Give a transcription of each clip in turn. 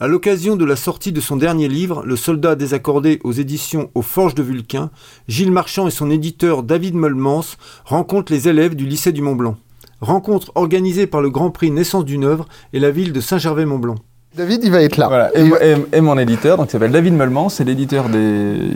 À l'occasion de la sortie de son dernier livre, Le soldat désaccordé aux éditions aux Forges de Vulcain, Gilles Marchand et son éditeur David Meulmans rencontrent les élèves du lycée du Mont-Blanc. Rencontre organisée par le Grand Prix Naissance d'une œuvre et la ville de Saint-Gervais-Mont-Blanc. David, il va être là. Voilà. Et, et- et mon éditeur, donc qui s'appelle David Meulmans, c'est l'éditeur des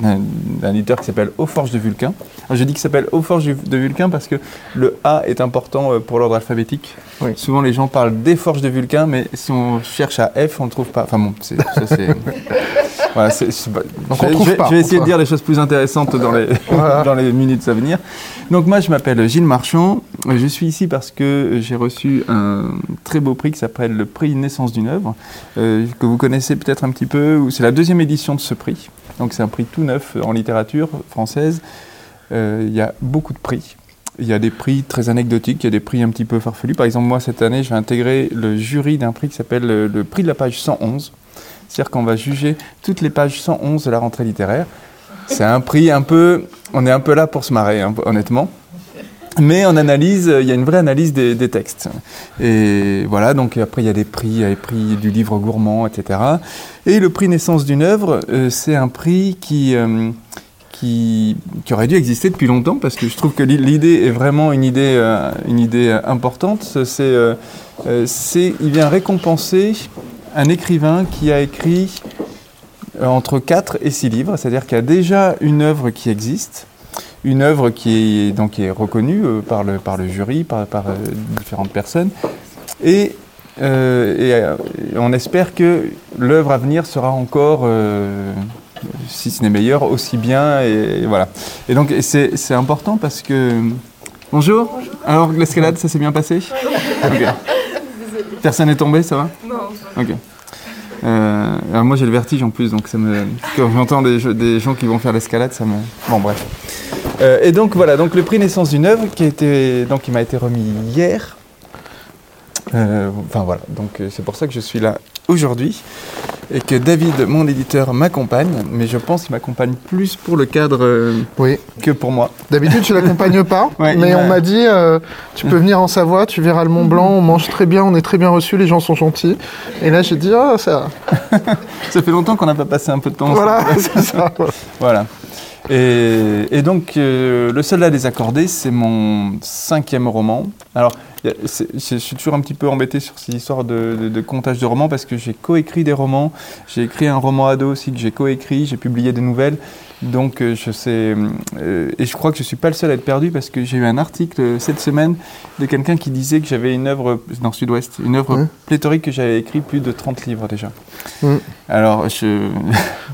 d'un éditeur qui s'appelle Aux Forges de Vulcain. Alors, je dis qu'il s'appelle Aux Forges de Vulcain parce que le A est important euh, pour l'ordre alphabétique. Oui. Souvent les gens parlent des Forges de Vulcain, mais si on cherche à F, on ne trouve pas. Enfin bon, c'est, ça c'est. pas- Donc je, on vais- trouve je vais- pas, je vais essayer de dire des choses plus intéressantes dans les, Voilà. dans les minutes à venir. Donc moi je m'appelle Gilles Marchand. Je suis ici parce que j'ai reçu un très beau prix qui s'appelle le prix Naissance d'une œuvre, euh, que vous connaissez peut-être un petit peu. C'est la deuxième édition de ce prix. Donc c'est un prix tout neuf en littérature française. Euh, Il y a beaucoup de prix. Il y a des prix très anecdotiques, il y a des prix un petit peu farfelus. Par exemple, moi, cette année, je vais intégrer le jury d'un prix qui s'appelle le, prix de la page 111. C'est-à-dire qu'on va juger toutes les pages 111 de la rentrée littéraire. C'est un prix un peu... On est un peu là pour se marrer, hein, honnêtement. Mais on analyse, il y a une vraie analyse des, textes. Et voilà, donc après il y a des prix, il y a les prix du livre gourmand, etc. Et le prix naissance d'une œuvre, euh, c'est un prix qui, euh, qui, qui aurait dû exister depuis longtemps, parce que je trouve que l'i- l'idée est vraiment une idée, euh, une idée importante. C'est, c'est, il vient récompenser un écrivain qui a écrit entre 4 et 6 livres, c'est-à-dire qu'il y a déjà une œuvre qui existe, une œuvre qui est, donc, qui est reconnue euh, par, le, par le jury, par, par euh, différentes personnes, et, euh, et, on espère que l'œuvre à venir sera encore, euh, si ce n'est meilleure, aussi bien, et, voilà. Et donc c'est important parce que... Bonjour, alors l'escalade, ça s'est bien passé? Personne n'est tombé, ça va? Non. Ok. Euh, alors moi j'ai le vertige en plus, donc ça me... quand j'entends des, des gens qui vont faire l'escalade, ça me... Bon bref. Euh, et donc voilà, donc le prix naissance d'une œuvre qui, donc, qui m'a été remis hier. Euh, enfin voilà, donc c'est pour ça que je suis là aujourd'hui et que David, mon éditeur, m'accompagne, mais je pense qu'il m'accompagne plus pour le cadre euh, Oui. que pour moi. D'habitude, je l'accompagne pas, Ouais, mais m'a- on m'a dit euh, tu peux venir en Savoie, tu verras le Mont Blanc, on mange très bien, on est très bien reçus, les gens sont gentils. Et là, j'ai dit ah ça. Ça fait longtemps qu'on n'a pas passé un peu de temps. Voilà, c'est ça. voilà. Et, et donc, euh, Le Soldat désaccordé, c'est mon cinquième roman. Alors, je suis toujours un petit peu embêté sur ces histoires de, de- de comptage de romans parce que j'ai coécrit des romans. J'ai écrit un roman ado aussi que j'ai coécrit. J'ai publié des nouvelles. Donc, euh, je sais. euh, et je crois que je ne suis pas le seul à être perdu parce que j'ai eu un article euh, cette semaine de quelqu'un qui disait que j'avais une œuvre, dans Sud-Ouest, une œuvre pléthorique que j'avais écrit plus de 30 livres déjà. Alors, je.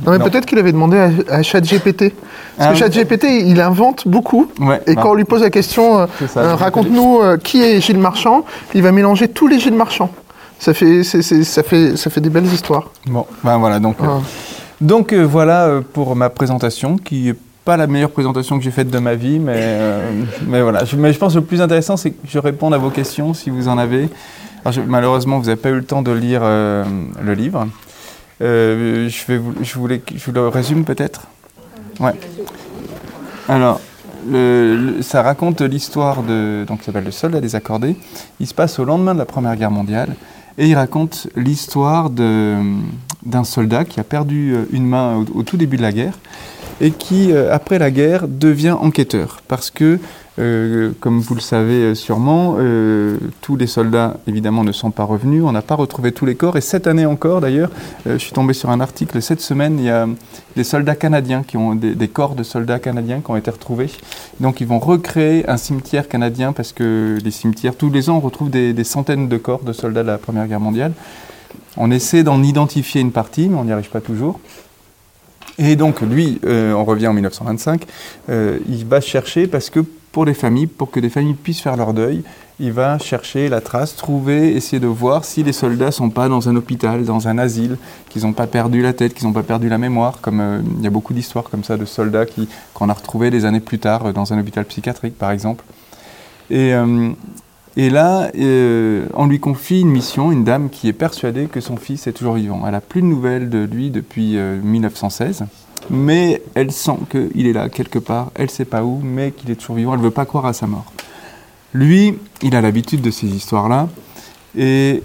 Non, mais peut-être qu'il avait demandé à, à ChatGPT. Parce Ah, que ChatGPT, il invente beaucoup. ouais, Et bah, quand on lui pose la question, euh, raconte-nous euh, qui est Gilles Marchand, il va mélanger tous les Gilles Marchand. Ça fait, ça fait, ça fait des belles histoires. Bon, ben voilà, donc, euh. Donc euh, voilà euh, pour ma présentation qui est pas la meilleure présentation que j'ai faite de ma vie, mais, euh, mais voilà. Je, mais je pense que le plus intéressant, c'est que je réponde à vos questions si vous en avez. Je- malheureusement, vous n'avez pas eu le temps de lire le livre. Je, vais vous, je, voulais, je vous le résume peut-être? Ouais. Alors, ça raconte l'histoire de. Donc, ça s'appelle Le soldat désaccordé. Il se passe au lendemain de la Première Guerre mondiale. Et il raconte l'histoire de- d'un soldat qui a perdu euh, une main au, tout début de la guerre et qui, euh, après la guerre, devient enquêteur. Parce que, euh, comme vous le savez sûrement, tous les soldats, évidemment, ne sont pas revenus. On n'a pas retrouvé tous les corps. Et cette année encore, d'ailleurs, je suis tombé sur un article cette semaine, il y a des soldats canadiens, qui ont des, corps de soldats canadiens qui ont été retrouvés. Donc ils vont recréer un cimetière canadien parce que les cimetières, tous les ans, on retrouve des centaines de corps de soldats de la Première Guerre mondiale. On essaie d'en identifier une partie, mais on n'y arrive pas toujours. Et donc lui, euh, on revient en 1925, euh, il va chercher parce que pour les familles, pour que les familles puissent faire leur deuil, il va chercher la trace, trouver, essayer de voir si les soldats sont pas dans un hôpital, dans un asile, qu'ils n'ont pas perdu la tête, qu'ils n'ont pas perdu la mémoire, comme euh, il y a beaucoup d'histoires comme ça de soldats qui qu'on a retrouvés des années plus tard dans un hôpital psychiatrique, par exemple. Et, et là, euh, on lui confie une mission, une dame qui est persuadée que son fils est toujours vivant. Elle a plus de nouvelles de lui depuis euh, 1916, mais elle sent qu'il est là quelque part, elle ne sait pas où, mais qu'il est toujours vivant, elle ne veut pas croire à sa mort. Lui, il a l'habitude de ces histoires-là, et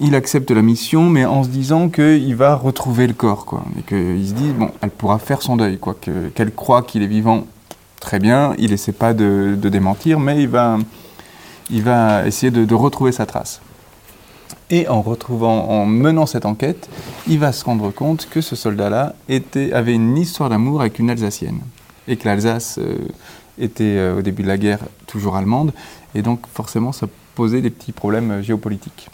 il accepte la mission, mais en se disant qu'il va retrouver le corps, quoi. Et qu'il se dit, bon, elle pourra faire son deuil, quoi. Qu'elle croit qu'il est vivant, très bien, il essaie pas de, démentir, mais il va, il va essayer de, retrouver sa trace. Et en retrouvant, en menant cette enquête, il va se rendre compte que ce soldat-là avait une histoire d'amour avec une Alsacienne. Et que l'Alsace euh, était, euh, au début de la guerre, toujours allemande. Et donc, forcément, ça posait des petits problèmes euh, géopolitiques.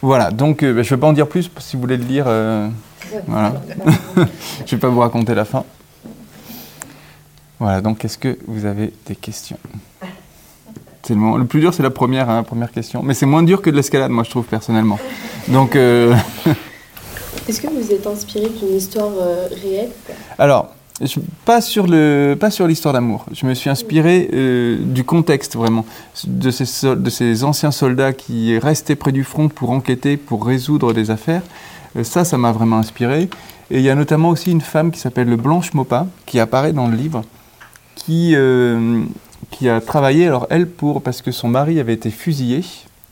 Voilà, donc euh, bah, je ne vais pas en dire plus si vous voulez le lire. Voilà. je ne vais pas vous raconter la fin. Voilà, donc est-ce que vous avez des questions? C'est le, plus dur, c'est la première, hein, première question. Mais c'est moins dur que de l'escalade, moi, je trouve, personnellement. Donc. Euh, est-ce que vous êtes inspiré d'une histoire réelle Alors, pas sur le, pas sur l'histoire d'amour. Je me suis inspiré euh, du contexte vraiment de ces, de ces anciens soldats qui restaient près du front pour enquêter, pour résoudre des affaires. Euh, ça, ça m'a vraiment inspiré. Et il y a notamment aussi une femme qui s'appelle Blanche Maupas qui apparaît dans le livre, qui euh, qui a travaillé alors elle pour parce que son mari avait été fusillé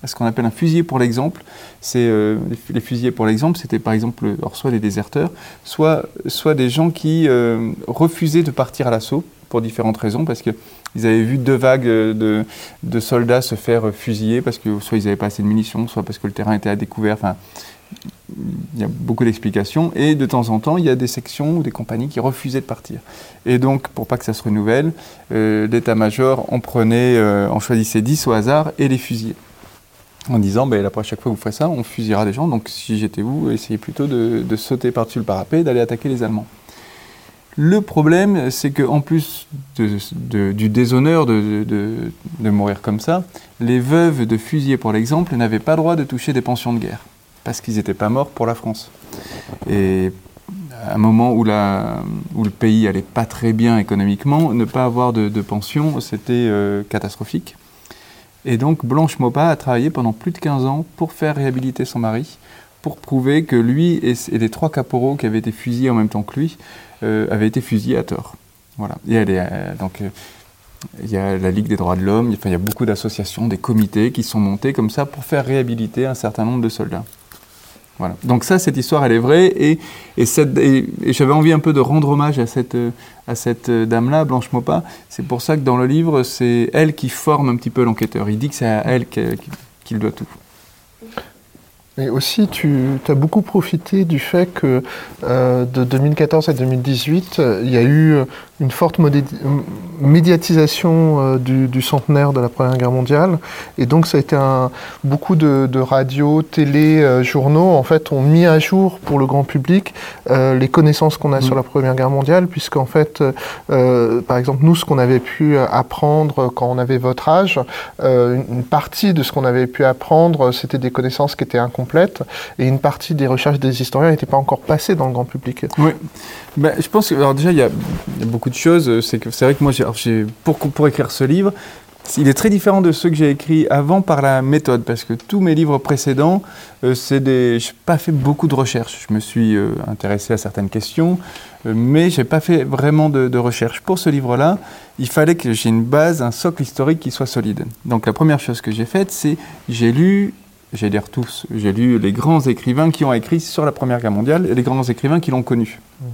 ce qu'on appelle un fusillé pour l'exemple. C'est euh, les fusillés pour l'exemple, c'était par exemple soit des déserteurs, soit, soit des gens qui euh, refusaient de partir à l'assaut pour différentes raisons, parce qu'ils avaient vu deux vagues de, de, soldats se faire fusiller, parce que soit ils n'avaient pas assez de munitions, soit parce que le terrain était à découvert. Il y a beaucoup d'explications. Et de temps en temps, il y a des sections ou des compagnies qui refusaient de partir. Et donc, pour pas que ça se renouvelle, euh, l'état-major en prenait, en choisissait 10 au hasard et les fusillait en disant ben, la prochaine fois que vous ferez ça, on fusillera des gens. Donc si j'étais vous, essayez plutôt de, sauter par-dessus le parapet et d'aller attaquer les Allemands. Le problème, c'est qu'en plus du déshonneur de, de, mourir comme ça, les veuves de fusillés, pour l'exemple, n'avaient pas droit de toucher des pensions de guerre, parce qu'ils n'étaient pas morts pour la France. Et à un moment où, le pays allait pas très bien économiquement, ne pas avoir de, pension, c'était euh, catastrophique. Et donc Blanche Maupas a travaillé pendant plus de 15 ans pour faire réhabiliter son mari, pour prouver que lui et, les trois caporaux qui avaient été fusillés en même temps que lui euh, avaient été fusillés à tort. Voilà. Et euh, donc, il y a la Ligue des droits de l'homme, il y a beaucoup d'associations, des comités qui sont montés comme ça pour faire réhabiliter un certain nombre de soldats. Donc ça, cette histoire, elle est vraie. Et, j'avais envie un peu de rendre hommage à cette, à cette dame-là, Blanche Maupas. C'est pour ça que dans le livre, c'est elle qui forme un petit peu l'enquêteur. Il dit que c'est à elle qu'il doit tout. Mais aussi, tu as beaucoup profité du fait que euh, de 2014 à 2018, il y a eu une forte médiatisation euh, du, centenaire de la Première Guerre mondiale. Et donc, ça a été un, beaucoup de, de radios, télé, euh, journaux, en fait, ont mis à jour pour le grand public euh, les connaissances qu'on a mmh. sur la Première Guerre mondiale, puisqu'en fait, par exemple, nous, ce qu'on avait pu apprendre quand on avait votre âge, une partie de ce qu'on avait pu apprendre, c'était des connaissances qui étaient incomplètes, et une partie des recherches des historiens n'était pas encore passée dans le grand public. Oui. Ben, je pense que, alors déjà, il y, a, beaucoup de choses. C'est que c'est vrai que moi, j'ai, pour, pour écrire ce livre, il est très différent de ceux que j'ai écrits avant par la méthode, parce que tous mes livres précédents, euh, c'est des, je n'ai pas fait beaucoup de recherches. Je me suis euh, intéressé à certaines questions, euh, mais je n'ai pas fait vraiment de, de, recherche. Pour ce livre-là, il fallait que j'ai une base, un socle historique qui soit solide. Donc la première chose que j'ai faite, c'est j'ai lu j'ai lu tous, j'ai lu les grands écrivains qui ont écrit sur la Première Guerre mondiale et les grands écrivains qui l'ont connu. Mmh.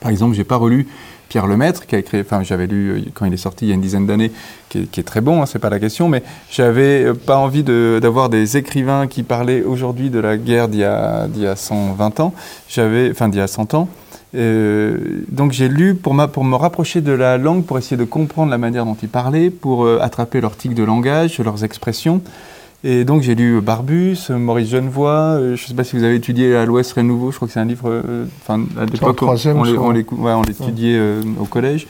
Par exemple, j'ai pas relu Pierre Lemaître, qui a écrit, enfin j'avais lu euh, quand il est sorti il y a une dizaine d'années, qui, est très bon, hein, c'est pas la question, mais j'avais euh, pas envie d'avoir des écrivains qui parlaient aujourd'hui de la guerre d'il y, a, y a 120 ans, j'avais, enfin d'il y a 100 ans. Euh, donc j'ai lu pour, ma, pour me rapprocher de la langue, pour essayer de comprendre la manière dont ils parlaient, pour attraper leur tic de langage, leurs expressions. Et donc j'ai lu Barbus, Maurice Genevoix, euh, je ne sais pas si vous avez étudié à l'Ouest Renouveau, je crois que c'est un livre, euh, enfin à l'époque on l'étudiait euh, au collège.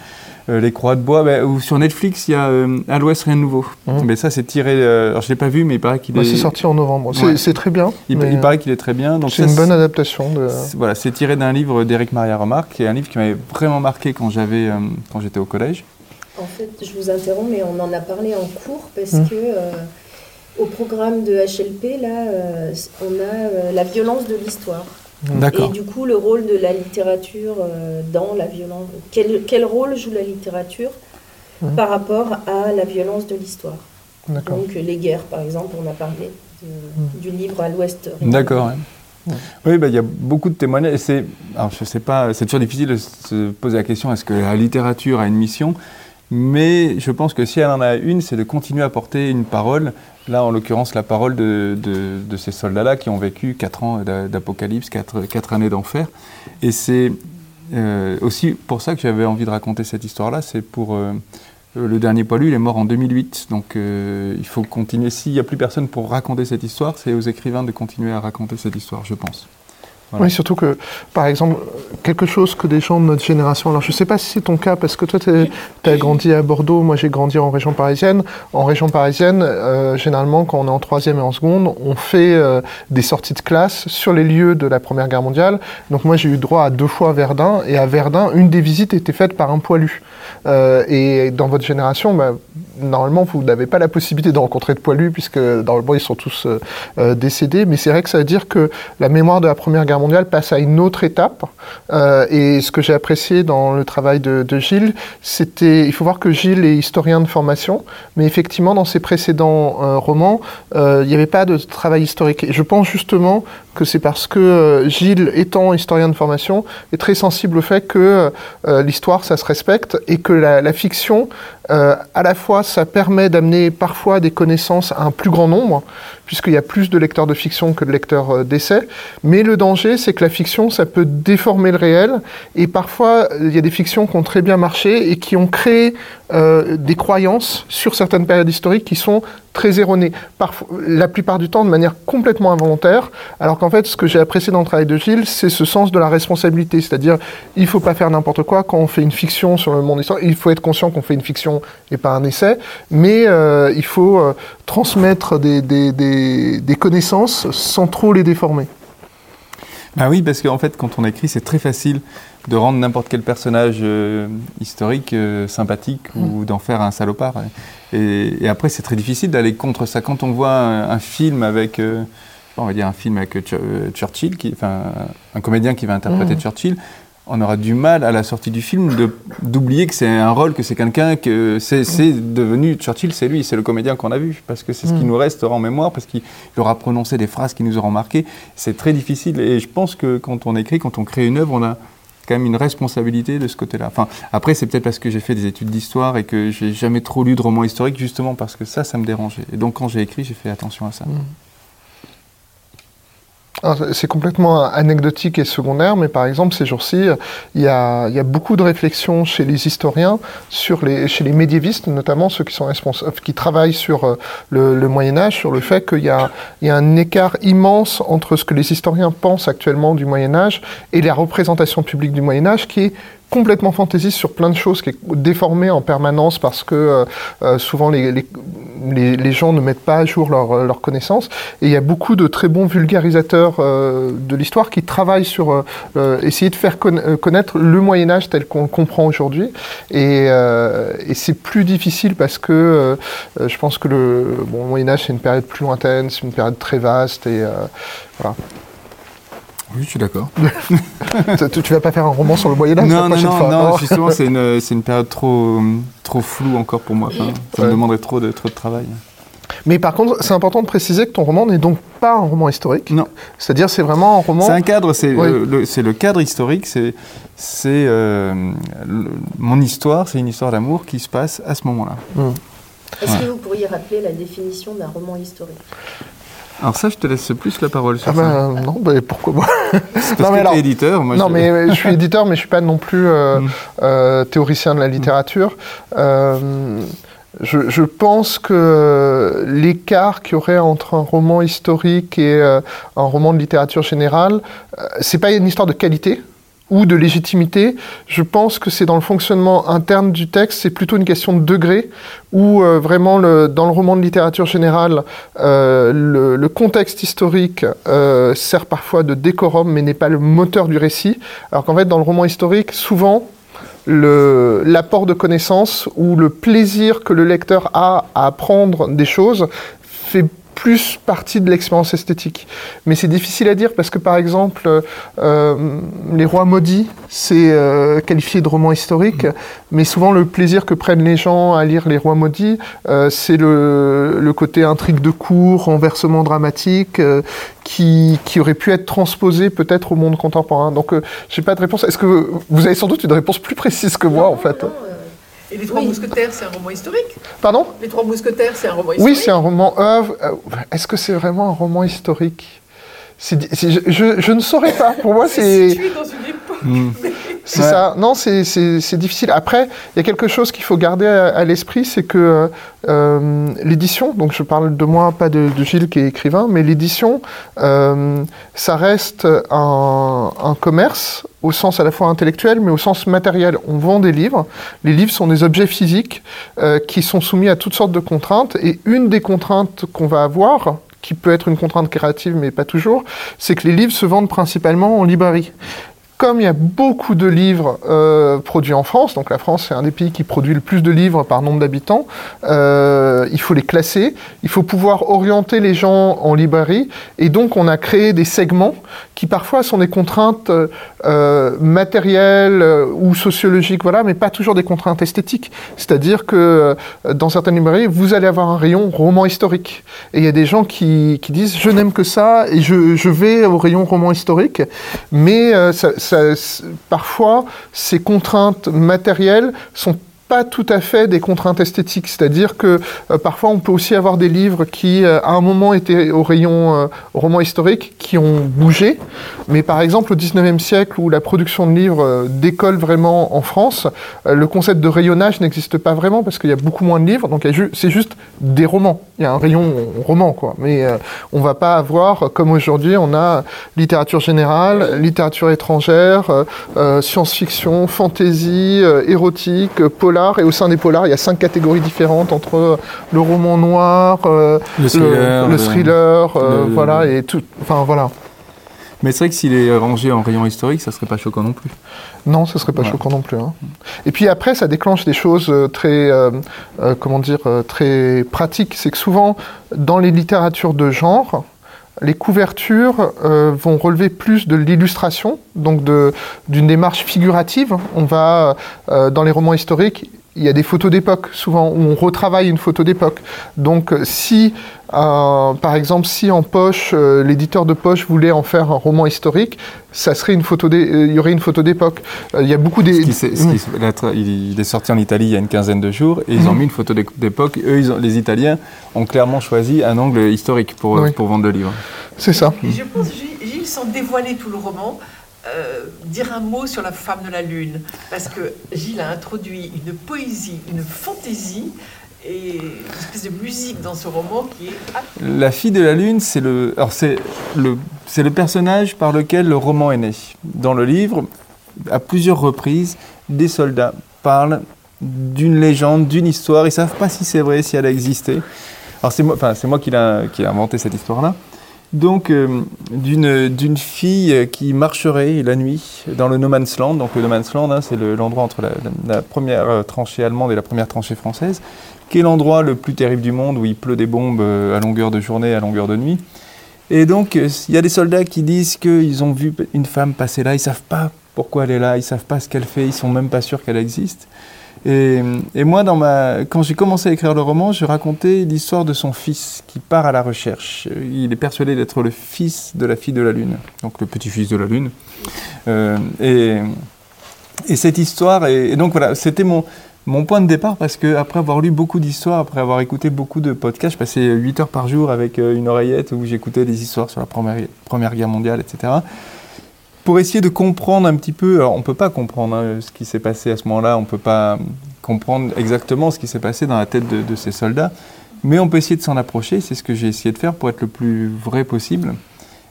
les Croix de Bois, bah, ou sur Netflix il y a À l'Ouest Rien de Nouveau. Mmh. Mais ça c'est tiré, alors je l'ai pas vu mais il paraît qu'il bah, est... C'est sorti en novembre, c'est très bien. Il, paraît qu'il est très bien. C'est une bonne adaptation. De... Voilà, c'est tiré d'un livre d'Éric Maria Remarque, qui est un livre qui m'avait vraiment marqué quand j'avais quand j'étais au collège. En fait, je vous interromps, mais on en a parlé en cours parce mmh. que au programme de HLP, là, euh, on a euh, la violence de l'histoire. Et du coup, le rôle de la littérature euh, dans la violence. Quel, quel, rôle joue la littérature par rapport à la violence de l'histoire? Donc, les guerres, par exemple, on a parlé du livre à l'ouest. D'accord. Oui, bah, il y a beaucoup de témoignages. C'est, alors, je sais pas, c'est toujours difficile de se poser la question est-ce que la littérature a une mission? Mais je pense que si elle en a une, c'est de continuer à porter une parole. Là, en l'occurrence, la parole de, ces soldats-là qui ont vécu quatre ans d'apocalypse, quatre, quatre, années d'enfer. Et c'est euh, aussi pour ça que j'avais envie de raconter cette histoire-là. C'est pour. Euh, le dernier poilu, il est mort en 2008, donc euh, il faut continuer. S'il n'y a plus personne pour raconter cette histoire, c'est aux écrivains de continuer à raconter cette histoire, je pense. Oui, surtout que, par exemple, quelque chose que des gens de notre génération, alors je ne sais pas si c'est ton cas, parce que toi, tu as grandi à Bordeaux, moi j'ai grandi en région parisienne. En région parisienne, euh, généralement, quand on est en troisième et en seconde, on fait euh, des sorties de classe sur les lieux de la Première Guerre mondiale. Donc moi, j'ai eu droit à deux fois Verdun, et à Verdun, une des visites était faite par un poilu. Euh, et dans votre génération, bah, normalement, vous n'avez pas la possibilité de rencontrer de poilus, puisque normalement, ils sont tous décédés. Mais c'est vrai que ça veut dire que la mémoire de la Première Guerre mondiale passe à une autre étape. Euh, et ce que j'ai apprécié dans le travail de, Gilles, c'était, il faut voir que Gilles est historien de formation, mais effectivement, dans ses précédents euh, romans, euh, il n'y avait pas de travail historique. Et je pense justement que c'est parce que Gilles, étant historien de formation, est très sensible au fait que l'histoire, ça se respecte et que la, fiction, à la fois, ça permet d'amener parfois des connaissances à un plus grand nombre, puisqu'il y a plus de lecteurs de fiction que de lecteurs d'essais, mais le danger, c'est que la fiction, ça peut déformer le réel. Et parfois, il y a des fictions qui ont très bien marché et qui ont créé euh, des croyances sur certaines périodes historiques qui sont très erronées. Parfois, la plupart du temps de manière complètement involontaire. Alors qu'en fait, ce que j'ai apprécié dans le travail de Gilles, c'est ce sens de la responsabilité. C'est-à-dire, il ne faut pas faire n'importe quoi quand on fait une fiction sur le monde historique. Il faut être conscient qu'on fait une fiction et pas un essai. Mais euh, il faut euh, transmettre des, des, connaissances sans trop les déformer. Bah oui, parce qu'en fait, quand on écrit, c'est très facile de rendre n'importe quel personnage euh, historique euh, sympathique ou mm. d'en faire un salopard. Et, après, c'est très difficile d'aller contre ça. Quand on voit un, film avec, euh, on va dire un film avec Churchill, qui, enfin, un comédien qui va interpréter mm. Churchill, on aura du mal à la sortie du film d'oublier que c'est un rôle, que c'est quelqu'un, que c'est devenu Churchill, c'est lui, c'est le comédien qu'on a vu, parce que c'est ce qui mm. nous restera en mémoire, parce qu'il aura prononcé des phrases qui nous auront marqué. C'est très difficile, et je pense que quand on écrit, quand on crée une œuvre, on a une responsabilité de ce côté-là. Après, c'est peut-être parce que j'ai fait des études d'histoire et que j'ai jamais trop lu de romans historiques, justement parce que ça, ça me dérangeait. Et donc, quand j'ai écrit, j'ai fait attention à ça. Mm. C'est complètement anecdotique et secondaire, mais par exemple, ces jours-ci, il y a, beaucoup de réflexions chez les historiens, chez les médiévistes, notamment ceux qui, sont responsables, qui travaillent sur euh, le, Moyen Âge, sur le fait qu'il y, a, un écart immense entre ce que les historiens pensent actuellement du Moyen Âge et la représentation publique du Moyen Âge, qui est complètement fantaisiste sur plein de choses, qui est déformé en permanence parce que euh, euh, souvent les, les, les, gens ne mettent pas à jour leurs leur euh, connaissances. Et il y a beaucoup de très bons vulgarisateurs de l'histoire qui travaillent sur essayer de faire connaître le Moyen Âge tel qu'on le comprend aujourd'hui. Et, et c'est plus difficile parce que je pense que le, bon, le Moyen Âge c'est une période plus lointaine, c'est une période très vaste et voilà. Oui, je suis d'accord. tu vas pas faire un roman sur le Moyen Âge Non, non, non, non, justement, c'est une, une, période trop, trop floue encore pour moi. ça me demanderait trop de, trop de travail. Mais par contre, c'est important de préciser que ton roman n'est donc pas un roman historique. Non. C'est-à-dire, c'est vraiment un roman. C'est un cadre, c'est le, le, cadre historique, c'est euh, mon histoire, c'est une histoire d'amour qui se passe à ce moment-là. Hmm. Est-ce que vous pourriez rappeler la définition d'un roman historique? Alors ça, je te laisse plus la parole sur ah ben, Non, ben, pourquoi moi Parce non, que es éditeur. Moi, non, mais je suis éditeur, mais je suis pas non plus euh, mm. euh, théoricien de la littérature. Euh, je, je, pense que l'écart qu'il y aurait entre un roman historique et un roman de littérature générale, c'est pas une histoire de qualité, ou de légitimité. Je pense que c'est dans le fonctionnement interne du texte, c'est plutôt une question de degré, où euh, vraiment dans le roman de littérature générale, euh, le, le, contexte historique euh, sert parfois de décorum, mais n'est pas le moteur du récit, alors qu'en fait dans le roman historique, souvent, l'apport de connaissances ou le plaisir que le lecteur a à apprendre des choses fait plus partie de l'expérience esthétique. Mais c'est difficile à dire parce que par exemple, euh, Les Rois Maudits, c'est euh, qualifié de roman historique, mais souvent le plaisir que prennent les gens à lire Les Rois Maudits, euh, c'est le, le, côté intrigue de cours, renversement dramatique, qui, qui, aurait pu être transposé peut-être au monde contemporain. Donc, j'ai pas de réponse. Est-ce que vous avez sans doute une réponse plus précise que moi, en fait? Et Les Trois Mousquetaires, c'est un roman historique Pardon Les Trois Mousquetaires, c'est un roman historique Oui, c'est un roman œuvre. Euh, est-ce que c'est vraiment un roman historique? Je, ne saurais pas. Pour moi, c'est. situé dans une époque. C'est ça. Non, c'est difficile. Après, il y a quelque chose qu'il faut garder à, l'esprit, c'est que euh, l'édition, donc je parle de moi, pas de, Gilles qui est écrivain, mais l'édition, euh, ça reste un, un, commerce au sens à la fois intellectuel, mais au sens matériel. On vend des livres. Les livres sont des objets physiques euh, qui sont soumis à toutes sortes de contraintes. Et une des contraintes qu'on va avoir, qui peut être une contrainte créative, mais pas toujours, c'est que les livres se vendent principalement en librairie comme il y a beaucoup de livres euh, produits en France, donc la France c'est un des pays qui produit le plus de livres par nombre d'habitants, euh, il faut les classer, il faut pouvoir orienter les gens en librairie, et donc on a créé des segments qui parfois sont des contraintes euh, matérielles ou sociologiques, voilà, mais pas toujours des contraintes esthétiques. C'est-à-dire que dans certaines librairies, vous allez avoir un rayon roman historique, et il y a des gens qui, qui disent je n'aime que ça et je, je, vais au rayon roman historique, mais ça parfois, ces contraintes matérielles sont pas tout à fait des contraintes esthétiques. C'est-à-dire que euh, parfois on peut aussi avoir des livres qui, euh, à un moment, étaient au rayon euh, roman historique, qui ont bougé. Mais par exemple, au 19e siècle, où la production de livres décolle vraiment en France, le concept de rayonnage n'existe pas vraiment parce qu'il y a beaucoup moins de livres. Donc c'est juste des romans. Il y a un rayon roman, quoi. Mais on va pas avoir, comme aujourd'hui, on a littérature générale, littérature étrangère, science-fiction, fantasy, érotique, polar et au sein des polars, il y a cinq catégories différentes entre le roman noir, euh, le thriller, euh, voilà, et tout. Enfin, voilà. Mais c'est vrai que s'il est rangé en rayon historique, ça serait pas choquant non plus. Non, ce serait pas choquant non plus. Hein. Et puis après, ça déclenche des choses euh, très, comment dire, très pratiques. C'est que souvent, dans les littératures de genre, les couvertures vont relever plus de l'illustration, donc d'une démarche figurative. On va, dans les romans historiques, il y a des photos d'époque, souvent, où on retravaille une photo d'époque. Donc, si, euh, par exemple, si en poche, euh, l'éditeur de poche voulait en faire un roman historique, ça serait une photo euh, il y aurait une photo d'époque. il y a beaucoup des... il est sorti en Italie il y a une quinzaine de jours, et ils ont mhm. mis une photo d'époque. Eux, ils ont, les Italiens ont clairement choisi un angle historique pour, pour vendre le livre. C'est ça. Et je pense, Gilles, sans dévoiler tout le roman, euh, dire un mot sur la femme de la lune, parce que Gilles a introduit une poésie, une fantaisie et une espèce de musique dans ce roman qui est... La fille de la lune, c'est le, c'est le, personnage par lequel le roman est né. Dans le livre, à plusieurs reprises, des soldats parlent d'une légende, d'une histoire, ils savent pas si c'est vrai, si elle a existé. Alors c'est moi, enfin, c'est moi qui l'a, qui a inventé cette histoire-là donc euh, d'une fille qui marcherait la nuit dans le No Man's Land. Donc le No Man's Land, hein, c'est l'endroit entre la, première euh, tranchée allemande et la première tranchée française, qui est l'endroit le plus terrible du monde où il pleut des bombes euh, à longueur de journée, à longueur de nuit. Et donc il y a des soldats qui disent qu'ils ont vu une femme passer là, ils savent pas pourquoi elle est là, ils savent pas ce qu'elle fait, ils sont même pas sûrs qu'elle existe. Et, moi, quand j'ai commencé à écrire le roman, je racontais l'histoire de son fils qui part à la recherche. Il est persuadé d'être le fils de la fille de la Lune, donc le petit-fils de la Lune. Euh, et, et, cette histoire, et, donc voilà, c'était mon, point de départ parce que après avoir lu beaucoup d'histoires, après avoir écouté beaucoup de podcasts, je passais 8 heures par jour avec euh, une oreillette où j'écoutais des histoires sur la première Guerre mondiale, etc pour essayer de comprendre un petit peu, alors on ne peut pas comprendre hein, ce qui s'est passé à ce moment-là, on ne peut pas comprendre exactement ce qui s'est passé dans la tête de, ces soldats, mais on peut essayer de s'en approcher, c'est ce que j'ai essayé de faire pour être le plus vrai possible.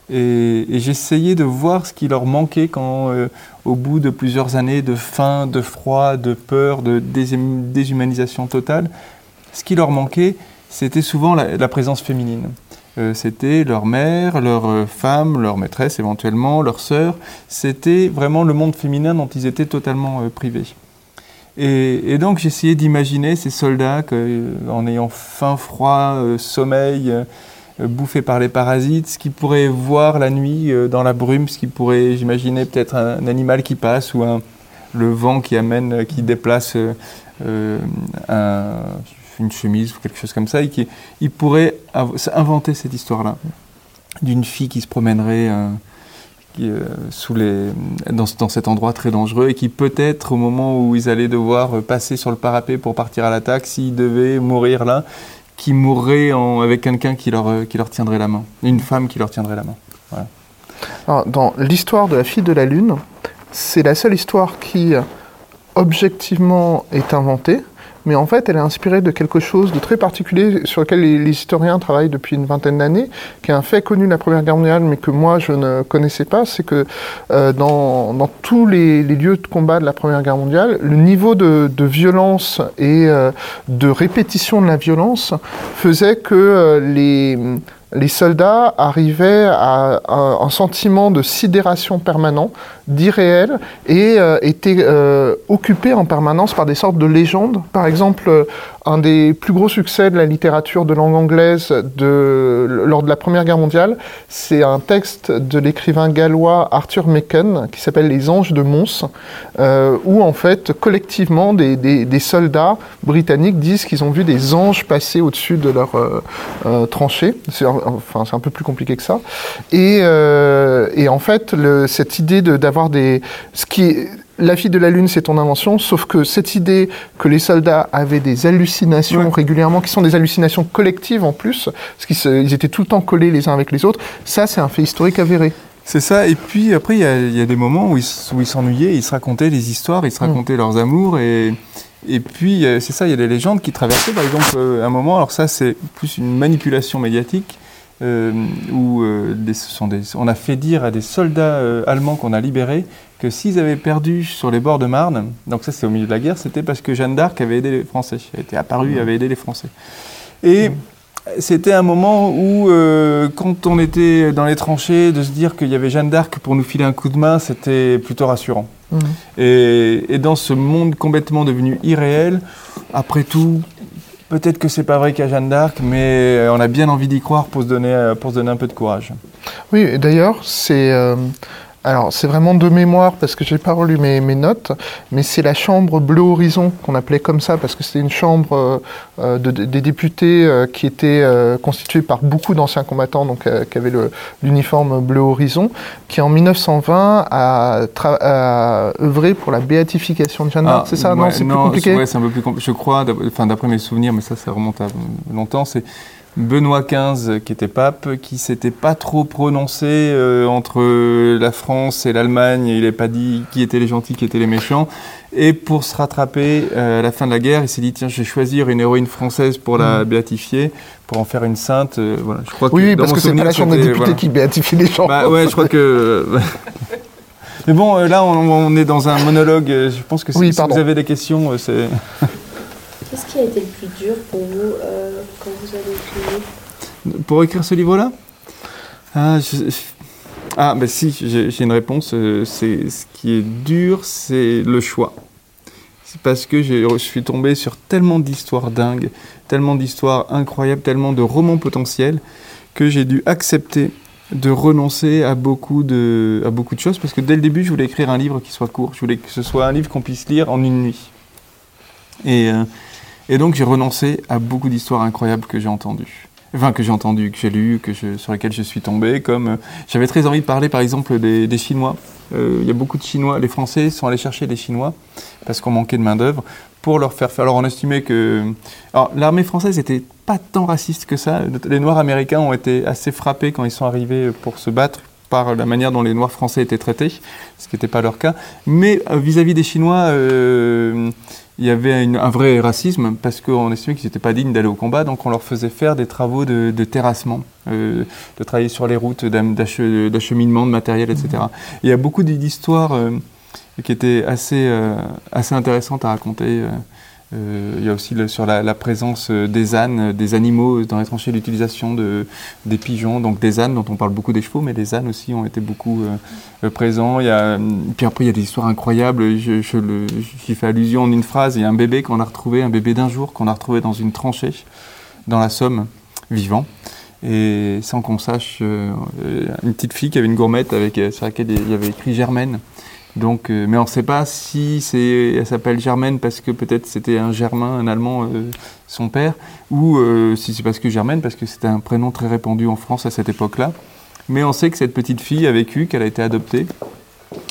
Et, j'ai essayé de voir ce qui leur manquait quand, euh, au bout de plusieurs années de faim, de froid, de peur, de déshumanisation totale, ce qui leur manquait, c'était souvent la présence féminine. Euh, c'était leur mère, leur euh, femme, leur maîtresse éventuellement, leur sœur. C'était vraiment le monde féminin dont ils étaient totalement euh, privés. Et, donc j'essayais d'imaginer ces soldats en ayant faim, froid, sommeil, bouffé par les parasites, ce qu'il pourrait voir la nuit dans la brume, ce qu'il pourrait, j'imaginer, peut-être un, animal qui passe ou un, le vent qui amène, qui déplace une chemise ou quelque chose comme ça, et qui il pourrait inventer cette histoire-là. D'une fille qui se promènerait euh, sous les, dans, dans, cet endroit très dangereux et qui peut-être au moment où ils allaient devoir euh, passer sur le parapet pour partir à l'attaque, s'ils devaient mourir là, qui mourraient avec quelqu'un qui leur, euh, qui leur tiendrait la main, une femme qui leur tiendrait la main. Dans l'histoire de la fille de la Lune, c'est la seule histoire qui objectivement est inventée mais en fait, elle est inspirée de quelque chose de très particulier sur lequel les, historiens travaillent depuis une vingtaine d'années, qui est un fait connu de la Première Guerre mondiale, mais que moi je ne connaissais pas, c'est que euh, dans, tous les, lieux de combat de la Première Guerre mondiale, le niveau de, de violence et euh, de répétition de la violence faisait que euh, les les soldats arrivaient à, un sentiment de sidération permanent, d'irréel, et euh, étaient euh, occupés en permanence par des sortes de légendes. Par exemple, un des plus gros succès de la littérature de langue anglaise de, lors de la Première Guerre mondiale, c'est un texte de l'écrivain gallois Arthur Machen qui s'appelle Les Anges de Mons, euh, où en fait collectivement des, des, soldats britanniques disent qu'ils ont vu des anges passer au-dessus de leur euh, euh, tranchée. C'est un peu plus compliqué que ça. Et, et en fait cette idée d'avoir des ce qui la fille de la Lune, c'est ton invention, sauf que cette idée que les soldats avaient des hallucinations régulièrement, qui sont des hallucinations collectives en plus, parce qu'ils étaient tout le temps collés les uns avec les autres, ça c'est un fait historique avéré. C'est ça, et puis après il y, a des moments où ils s'ennuyaient, ils se racontaient des histoires, ils se mm. racontaient leurs amours, et, et puis c'est ça, il y a des légendes qui traversaient par exemple euh, un moment, alors ça c'est plus une manipulation médiatique, euh, où euh, sont des, on a fait dire à des soldats allemands qu'on a libérés que s'ils avaient perdu sur les bords de Marne, donc ça c'est au milieu de la guerre, c'était parce que Jeanne d'Arc avait aidé les Français, elle était apparue, avait aidé les Français. Et c'était un moment où, euh, quand on était dans les tranchées, de se dire qu'il y avait Jeanne d'Arc pour nous filer un coup de main, c'était plutôt rassurant. Mmh. Et, dans ce monde complètement devenu irréel, après tout, peut-être que c'est pas vrai a Jeanne d'Arc, mais on a bien envie d'y croire pour se donner, pour se donner un peu de courage. Oui, d'ailleurs, c'est euh, alors, c'est vraiment de mémoire parce que j'ai pas relu mes, notes, mais c'est la chambre Bleu Horizon qu'on appelait comme ça parce que c'était une chambre euh, euh, des députés euh, qui était constituée par beaucoup d'anciens combattants, donc qui avait l'uniforme Bleu Horizon, qui en 1920 a, œuvré pour la béatification de Jeanne d'Arc. Ah, c'est ça Non, c'est plus compliqué? Ouais, c'est un peu plus compliqué. Je crois, d'après mes souvenirs, mais ça, ça remonte à longtemps. C'est Benoît XV, qui était pape, qui s'était pas trop prononcé euh, entre la France et l'Allemagne, il n'a pas dit qui étaient les gentils, qui étaient les méchants. Et pour se rattraper euh, à la fin de la guerre, il s'est dit tiens, je vais choisir une héroïne française pour la mm. béatifier, pour en faire une sainte. Euh, voilà, je crois oui, parce que c'est pas la Chambre des députés qui béatifie les gens. Bah, ouais, je crois que. Mais bon, là, on, est dans un monologue. Je pense que si vous avez des questions, c'est. Qu'est-ce qui a été le plus dur pour vous euh, quand vous avez écrit Pour écrire ce livre-là ah, ah, ben si, j'ai une réponse. Euh, c'est ce qui est dur, c'est le choix. C'est parce que je suis tombé sur tellement d'histoires dingues, tellement d'histoires incroyables, tellement de romans potentiels que j'ai dû accepter de renoncer à beaucoup de, à beaucoup de choses parce que dès le début, je voulais écrire un livre qui soit court. Je voulais que ce soit un livre qu'on puisse lire en une nuit. Et, euh, et donc j'ai renoncé à beaucoup d'histoires incroyables que j'ai entendues. Enfin, que j'ai entendues, que j'ai lues, que sur lesquelles je suis tombé. Comme euh, j'avais très envie de parler, par exemple, des, Chinois. Euh, il y a beaucoup de Chinois. Les Français sont allés chercher des Chinois parce qu'on manquait de main d'œuvre pour leur faire faire. Alors on estimait que, alors l'armée française n'était pas tant raciste que ça. Les Noirs américains ont été assez frappés quand ils sont arrivés pour se battre par la manière dont les Noirs français étaient traités, ce qui n'était pas leur cas. Mais euh, vis-à-vis des Chinois, il y avait un vrai racisme parce qu'on estimait qu'ils n'étaient pas dignes d'aller au combat, donc on leur faisait faire des travaux de, terrassement, euh, de travailler sur les routes d'acheminement de matériel, etc. il y a beaucoup d'histoires euh, qui étaient assez, euh, assez intéressantes à raconter. Euh, il y a aussi sur la, présence euh, des ânes, euh, des animaux dans les tranchées, l'utilisation de, des pigeons, donc des ânes dont on parle beaucoup des chevaux, mais les ânes aussi ont été beaucoup présents. Il y a, puis après, il y a des histoires incroyables. J'y fais allusion en une phrase. Il y a un bébé qu'on a retrouvé, un bébé d'un jour qu'on a retrouvé dans une tranchée dans la Somme, vivant. et sans qu'on sache, une petite fille qui avait une gourmette avec, sur laquelle il y avait écrit Germaine. Donc, mais on ne sait pas si elle s'appelle Germaine parce que peut-être c'était un Germain, un Allemand, son père, ou si c'est parce que Germaine, parce que c'était un prénom très répandu en France à cette époque-là. Mais on sait que cette petite fille a vécu, qu'elle a été adoptée,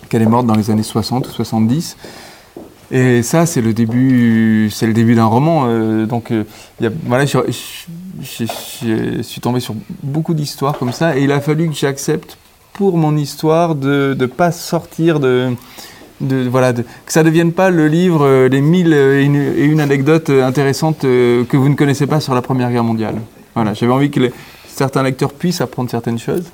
qu'elle est morte dans les années 60 ou 70. Et ça, c'est le début, c'est le début d'un roman. Euh, donc, euh, voilà, je, suis tombé sur beaucoup d'histoires comme ça, et il a fallu que j'accepte pour mon histoire de ne pas sortir de, de voilà, que ça ne devienne pas le livre euh, les mille et une, anecdotes intéressantes que vous ne connaissez pas sur la Première Guerre mondiale. Voilà, j'avais envie que certains lecteurs puissent apprendre certaines choses,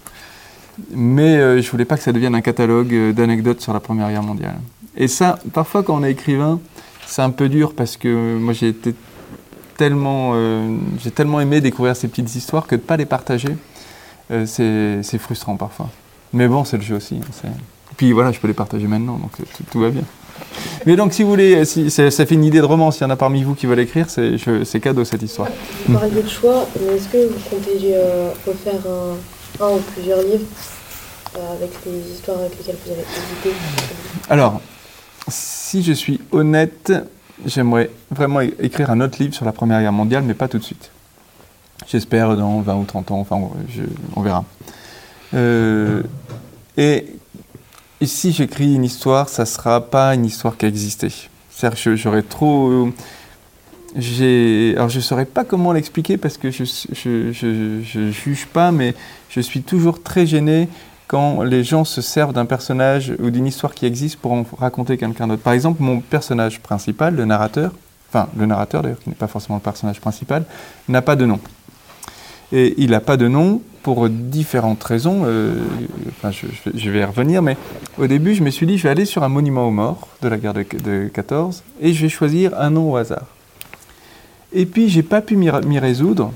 mais je voulais pas que ça devienne un catalogue d'anecdotes sur la Première Guerre mondiale. Et ça, parfois quand on est écrivain, c'est un peu dur parce que moi j'ai été tellement, euh, j'ai tellement aimé découvrir ces petites histoires que de pas les partager, euh, c'est frustrant parfois. Mais bon, c'est le jeu aussi. Hein, Et puis voilà, je peux les partager maintenant, donc tout, va bien. Mais donc, si vous voulez, si, ça, fait une idée de roman, s'il y en a parmi vous qui veulent écrire, c'est cadeau cette histoire. Vous parliez de choix, mais est-ce que vous comptez euh, refaire un, un, ou plusieurs livres avec les histoires avec lesquelles vous avez hésité? Alors, si je suis honnête, j'aimerais vraiment écrire un autre livre sur la Première Guerre mondiale, mais pas tout de suite. J'espère dans 20 ou 30 ans, enfin, on verra. Euh, et, si j'écris une histoire, ça ne sera pas une histoire qui a existé. C'est-à-dire j'aurais trop... Alors je ne saurais pas comment l'expliquer parce que je ne juge pas, mais je suis toujours très gêné quand les gens se servent d'un personnage ou d'une histoire qui existe pour en raconter quelqu'un d'autre. Par exemple, mon personnage principal, le narrateur, enfin le narrateur d'ailleurs, qui n'est pas forcément le personnage principal, n'a pas de nom. Et il n'a pas de nom pour différentes raisons. Euh, enfin, je, vais y revenir, mais au début, je me suis dit, je vais aller sur un monument aux morts de la guerre de, de 14 et je vais choisir un nom au hasard. Et puis, j'ai pas pu m'y résoudre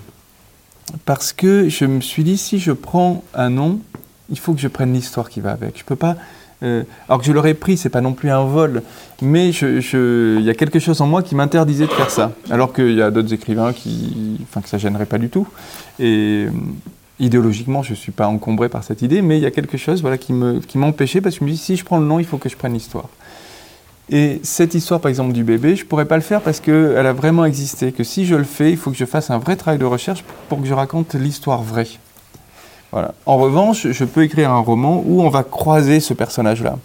parce que je me suis dit, si je prends un nom, il faut que je prenne l'histoire qui va avec. Je peux pas. Euh, alors que je l'aurais pris, c'est pas non plus un vol, mais il y a quelque chose en moi qui m'interdisait de faire ça. Alors qu'il y a d'autres écrivains qui, enfin, que ça gênerait pas du tout. Et idéologiquement, je suis pas encombré par cette idée, mais il y a quelque chose, voilà, qui me, qui m'empêchait parce que je me dis si je prends le nom, il faut que je prenne l'histoire. Et cette histoire, par exemple, du bébé, je pourrais pas le faire parce qu'elle a vraiment existé. Que si je le fais, il faut que je fasse un vrai travail de recherche pour que je raconte l'histoire vraie. En revanche, je peux écrire un roman où on va croiser ce personnage-là,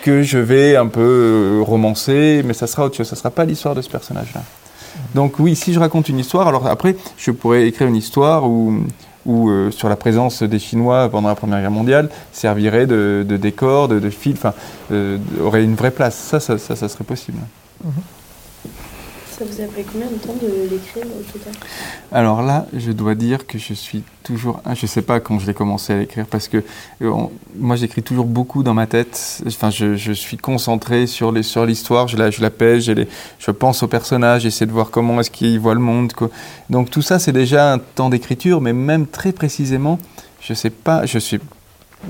que je vais un peu euh, romancer, mais ça sera autre chose, ça ne sera pas l'histoire de ce personnage-là. Donc oui, si je raconte une histoire, alors après, je pourrais écrire une histoire où, euh, sur la présence des Chinois pendant la Première Guerre mondiale servirait de, décor, de, fil, euh, aurait une vraie place. Ça, ça, ça, serait possible. Mhm. Ça vous a pris combien de temps de l'écrire au total? Alors là, je dois dire que je suis toujours. Je ne sais pas quand je l'ai commencé à l'écrire parce que euh, moi j'écris toujours beaucoup dans ma tête. Enfin, je, suis concentré sur l'histoire, sur je, la, je pèse, je pense au personnage, j'essaie de voir comment est-ce qu'il voit le monde. Donc tout ça, c'est déjà un temps d'écriture, mais même très précisément, je ne sais pas. Je suis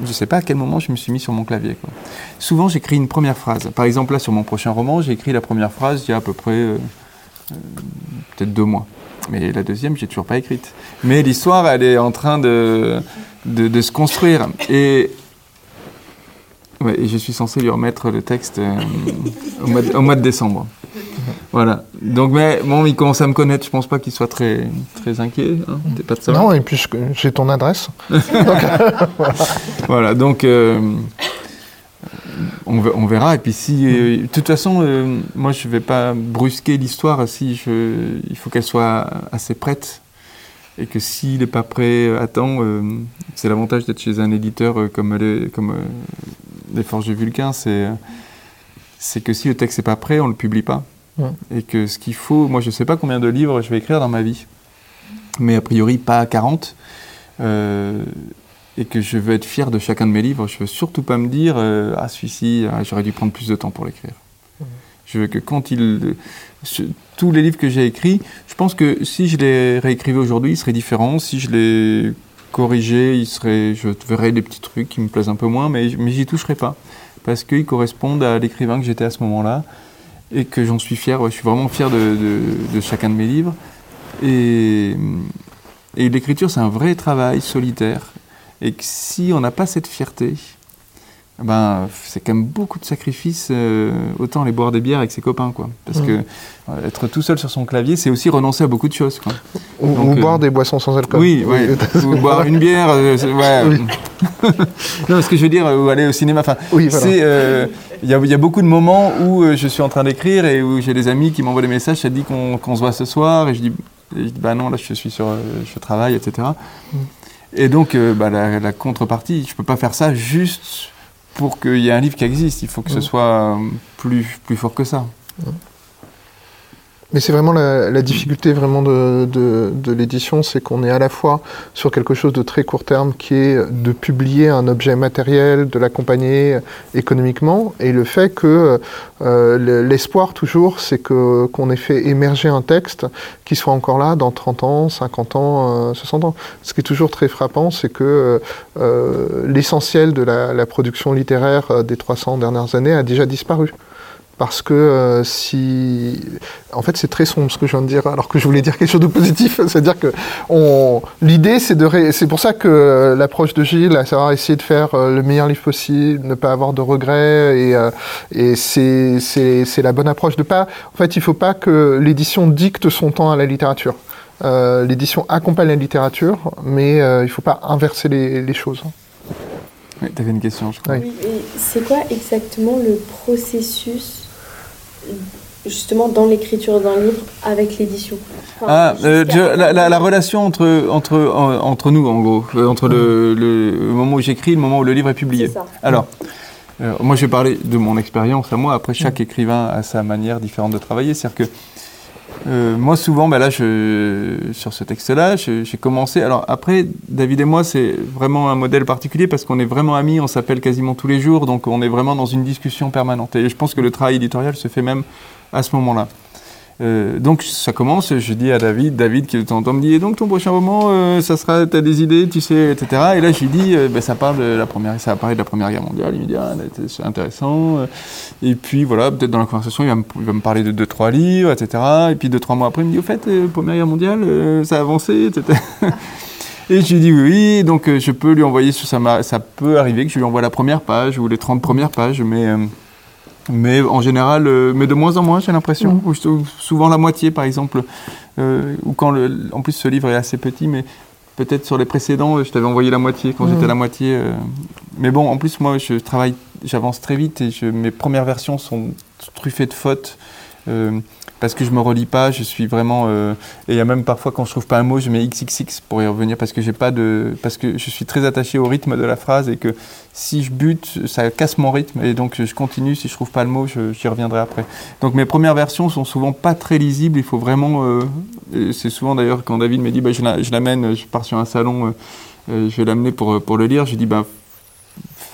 je ne sais pas à quel moment je me suis mis sur mon clavier. Souvent, j'écris une première phrase. Par exemple, là, sur mon prochain roman, j'ai écrit la première phrase il y a à peu près euh, peut-être deux mois. Mais la deuxième, j'ai toujours pas écrite. Mais l'histoire, elle est en train de, de, se construire. Et, et je suis censé lui remettre le texte euh, au, mois de, au, mois de, décembre. Voilà. Donc, mais bon, il commence à me connaître. Je pense pas qu'il soit très, très inquiet. Hein. pas de non, et puis j'ai ton adresse. voilà. Donc, euh, on, verra. Et puis si, euh, de toute façon, euh, moi je ne vais pas brusquer l'histoire si je, il faut qu'elle soit assez prête. Et que s'il n'est pas prêt à temps, euh, c'est l'avantage d'être chez un éditeur comme les, comme, les Forges de Vulcain, c'est, c'est que si le texte n'est pas prêt, on ne le publie pas. Et que ce qu'il faut, moi je ne sais pas combien de livres je vais écrire dans ma vie, mais a priori pas 40 et que je veux être fier de chacun de mes livres, je veux surtout pas me dire euh, ah celui-ci ah, j'aurais dû prendre plus de temps pour l'écrire. Mmh. Je veux que quand il tous les livres que j'ai écrits, je pense que si je les réécrivais aujourd'hui, ils seraient différents. Si je les corrigeais, il serait, je verrais des petits trucs qui me plaisent un peu moins, mais, mais j'y toucherai pas parce qu'ils correspondent à l'écrivain que j'étais à ce moment-là et que j'en suis fier. je suis vraiment fier de, de, de, chacun de mes livres et Et l'écriture, c'est un vrai travail solitaire. Et que si on n'a pas cette fierté, ben, c'est quand même beaucoup de sacrifices, euh, autant aller boire des bières avec ses copains, quoi. Parce que euh, être tout seul sur son clavier, c'est aussi renoncer à beaucoup de choses, quoi. Ou, boire des boissons sans alcool. Oui, oui. ou boire une bière. ouais. non, ce que je veux dire, ou aller au cinéma. Enfin, oui, c'est. Il y, y, a beaucoup de moments où je suis en train d'écrire et où j'ai des amis qui m'envoient des messages. Ça dit qu'on se voit ce soir, et je dis, bah non, là je suis sur, je travaille, etc. Et donc, euh, bah, la, contrepartie, je ne peux pas faire ça juste pour qu'il y ait un livre qui existe. Il faut que ce soit plus, plus fort que ça. Mais c'est vraiment la, difficulté vraiment de, de, l'édition, c'est qu'on est à la fois sur quelque chose de très court terme qui est de publier un objet matériel, de l'accompagner économiquement, et le fait que euh, l'espoir toujours, c'est que qu'on ait fait émerger un texte qui soit encore là dans 30 ans, 50 ans, 60 euh, ans. Ce qui est toujours très frappant, c'est que euh, l'essentiel de la, la, production littéraire des 300 dernières années a déjà disparu parce que euh, si... En fait, c'est très sombre ce que je viens de dire, alors que je voulais dire quelque chose de positif. C'est-à-dire que on... l'idée, c'est de... C'est pour ça que euh, l'approche de Gilles, à savoir essayer de faire euh, le meilleur livre possible, ne pas avoir de regrets, et, et c'est la bonne approche de pas... En fait, il ne faut pas que l'édition dicte son temps à la littérature. L'édition accompagne la littérature, mais il ne faut pas inverser les, les choses. Oui, tu avais une question, je crois. Oui, c'est quoi exactement le processus justement dans l'écriture d'un livre avec l'édition ah, euh, la, relation entre, entre, entre nous, en gros, euh, entre le, le, moment où j'écris et le moment où le livre est publié. ça. Alors, euh, moi je vais parler de mon expérience à moi, après chaque écrivain a sa manière différente de travailler, c'est-à-dire que euh, moi, souvent, bah là, sur ce texte-là, j'ai commencé. Alors après, David et moi, c'est vraiment un modèle particulier parce qu'on est vraiment amis, on s'appelle quasiment tous les jours, donc on est vraiment dans une discussion permanente. Et je pense que le travail éditorial se fait même à ce moment-là. Euh, donc ça commence, je dis à David, David qui de temps en temps me dit, et donc ton prochain roman, euh, ça sera, t'as des idées, tu sais, etc. Et là je lui dis, euh, ben, ça parle de la première, ça de la première guerre mondiale. Il me dit, ah, c'est intéressant. Et puis voilà, peut-être dans la conversation, il va, me, parler de deux trois livres, etc. Et puis deux trois mois après, il me dit, au fait, première guerre mondiale, ça a avancé, etc. Et je lui dis oui, donc je peux lui envoyer, ça peut arriver que je lui envoie la première page ou les 30 premières pages, mais mais en général, euh, mais de moins en moins, j'ai l'impression. Mm. Souvent la moitié, par exemple. Euh, ou quand le, en plus, ce livre est assez petit, mais peut-être sur les précédents, je t'avais envoyé la moitié quand j'étais à la mm. moitié. Euh. Mais bon, en plus, moi, je travaille, j'avance très vite et je, mes premières versions sont truffées de fautes parce que je me relis pas, je suis vraiment euh, et il y a même parfois quand je trouve pas un mot, je mets xxx pour y revenir parce que je suis très attaché au rythme de la phrase et que si je bute, ça casse mon rythme et donc je continue. Si je trouve pas le mot, j'y reviendrai après. Donc mes premières versions sont souvent pas très lisibles, il faut vraiment euh, c'est souvent d'ailleurs quand David me dit bah, je l'amène, je pars sur un salon euh, je vais l'amener pour, le lire, je dis bah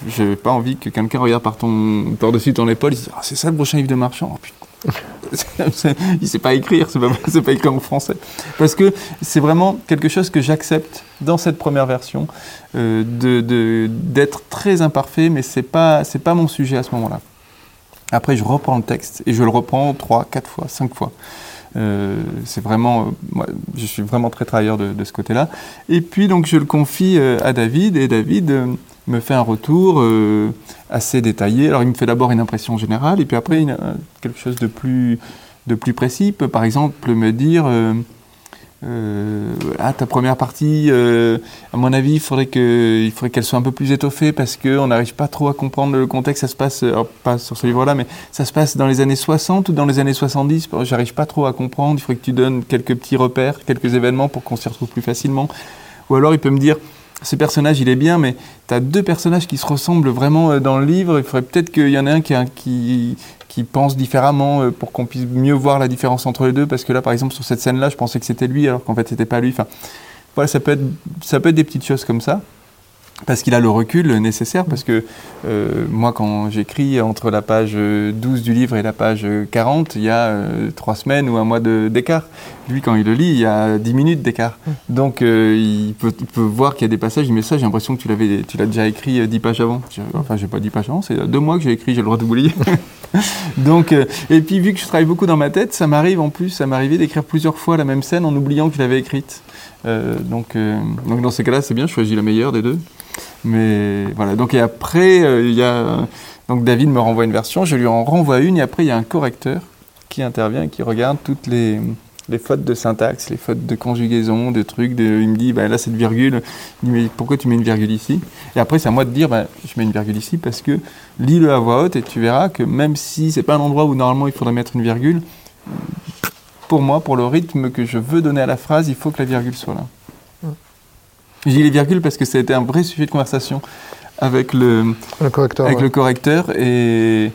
j'ai pas envie que quelqu'un regarde par-dessus ton épaule, il dit ah, c'est ça le prochain livre de Marchand. Oh, il sait pas écrire, c'est pas, pas écrit en français. Parce que c'est vraiment quelque chose que j'accepte dans cette première version, euh, d'être très imparfait, mais c'est pas, pas mon sujet à ce moment-là. Après, je reprends le texte et je le reprends trois, quatre fois, cinq fois. Euh, c'est vraiment, moi, je suis vraiment très travailleur de, ce côté-là. Et puis donc je le confie euh, à David et David me fait un retour euh, assez détaillé. Alors il me fait d'abord une impression générale et puis après quelque chose de plus, de plus précis. Il peut par exemple me dire euh, euh, ah, ta première partie, à mon avis, il faudrait qu'elle soit un peu plus étoffée parce qu'on n'arrive pas trop à comprendre le contexte. Ça se passe, pas sur ce livre-là, mais ça se passe dans les années 60 ou dans les années 70. J'arrive pas trop à comprendre. Il faudrait que tu donnes quelques petits repères, quelques événements pour qu'on s'y retrouve plus facilement. Ou alors il peut me dire ce personnage, il est bien, mais tu as deux personnages qui se ressemblent vraiment euh, dans le livre. Il faudrait peut-être qu'il y en ait un qui, pense différemment euh, pour qu'on puisse mieux voir la différence entre les deux. Parce que là, par exemple, sur cette scène-là, je pensais que c'était lui, alors qu'en fait, c'était pas lui. Enfin, voilà, ça peut, ça peut être des petites choses comme ça parce qu'il a le recul nécessaire, parce que euh, moi, quand j'écris entre la page 12 du livre et la page 40, il y a euh, trois semaines ou un mois d'écart. Lui, quand il le lit, il y a 10 minutes d'écart. Donc, euh, il, peut, voir qu'il y a des passages, il met ça, j'ai l'impression que tu l'as déjà écrit 10 pages avant. Enfin, j'ai pas 10 pages avant, c'est deux mois que j'ai écrit, j'ai le droit d'oublier. donc, euh, et puis vu que je travaille beaucoup dans ma tête, ça m'arrive en plus, ça m'arrivait d'écrire plusieurs fois la même scène en oubliant que je l'avais écrite. Euh, donc, euh, donc dans ces cas-là, c'est bien, je choisis la meilleure des deux. Mais voilà. Donc après, il y a donc David me renvoie une version, je lui en renvoie une et après il y a un correcteur qui intervient et qui regarde toutes les fautes de syntaxe, les fautes de conjugaison, de trucs. De, il me dit, bah, là, cette virgule, pourquoi tu mets une virgule ici? Et après, c'est à moi de dire, bah, je mets une virgule ici parce que lis-le à voix haute et tu verras que même si c'est pas un endroit où normalement il faudrait mettre une virgule, pour moi, pour le rythme que je veux donner à la phrase, il faut que la virgule soit là. Je dis les virgules parce que ça a été un vrai sujet de conversation avec le, correcteur, avec le correcteur et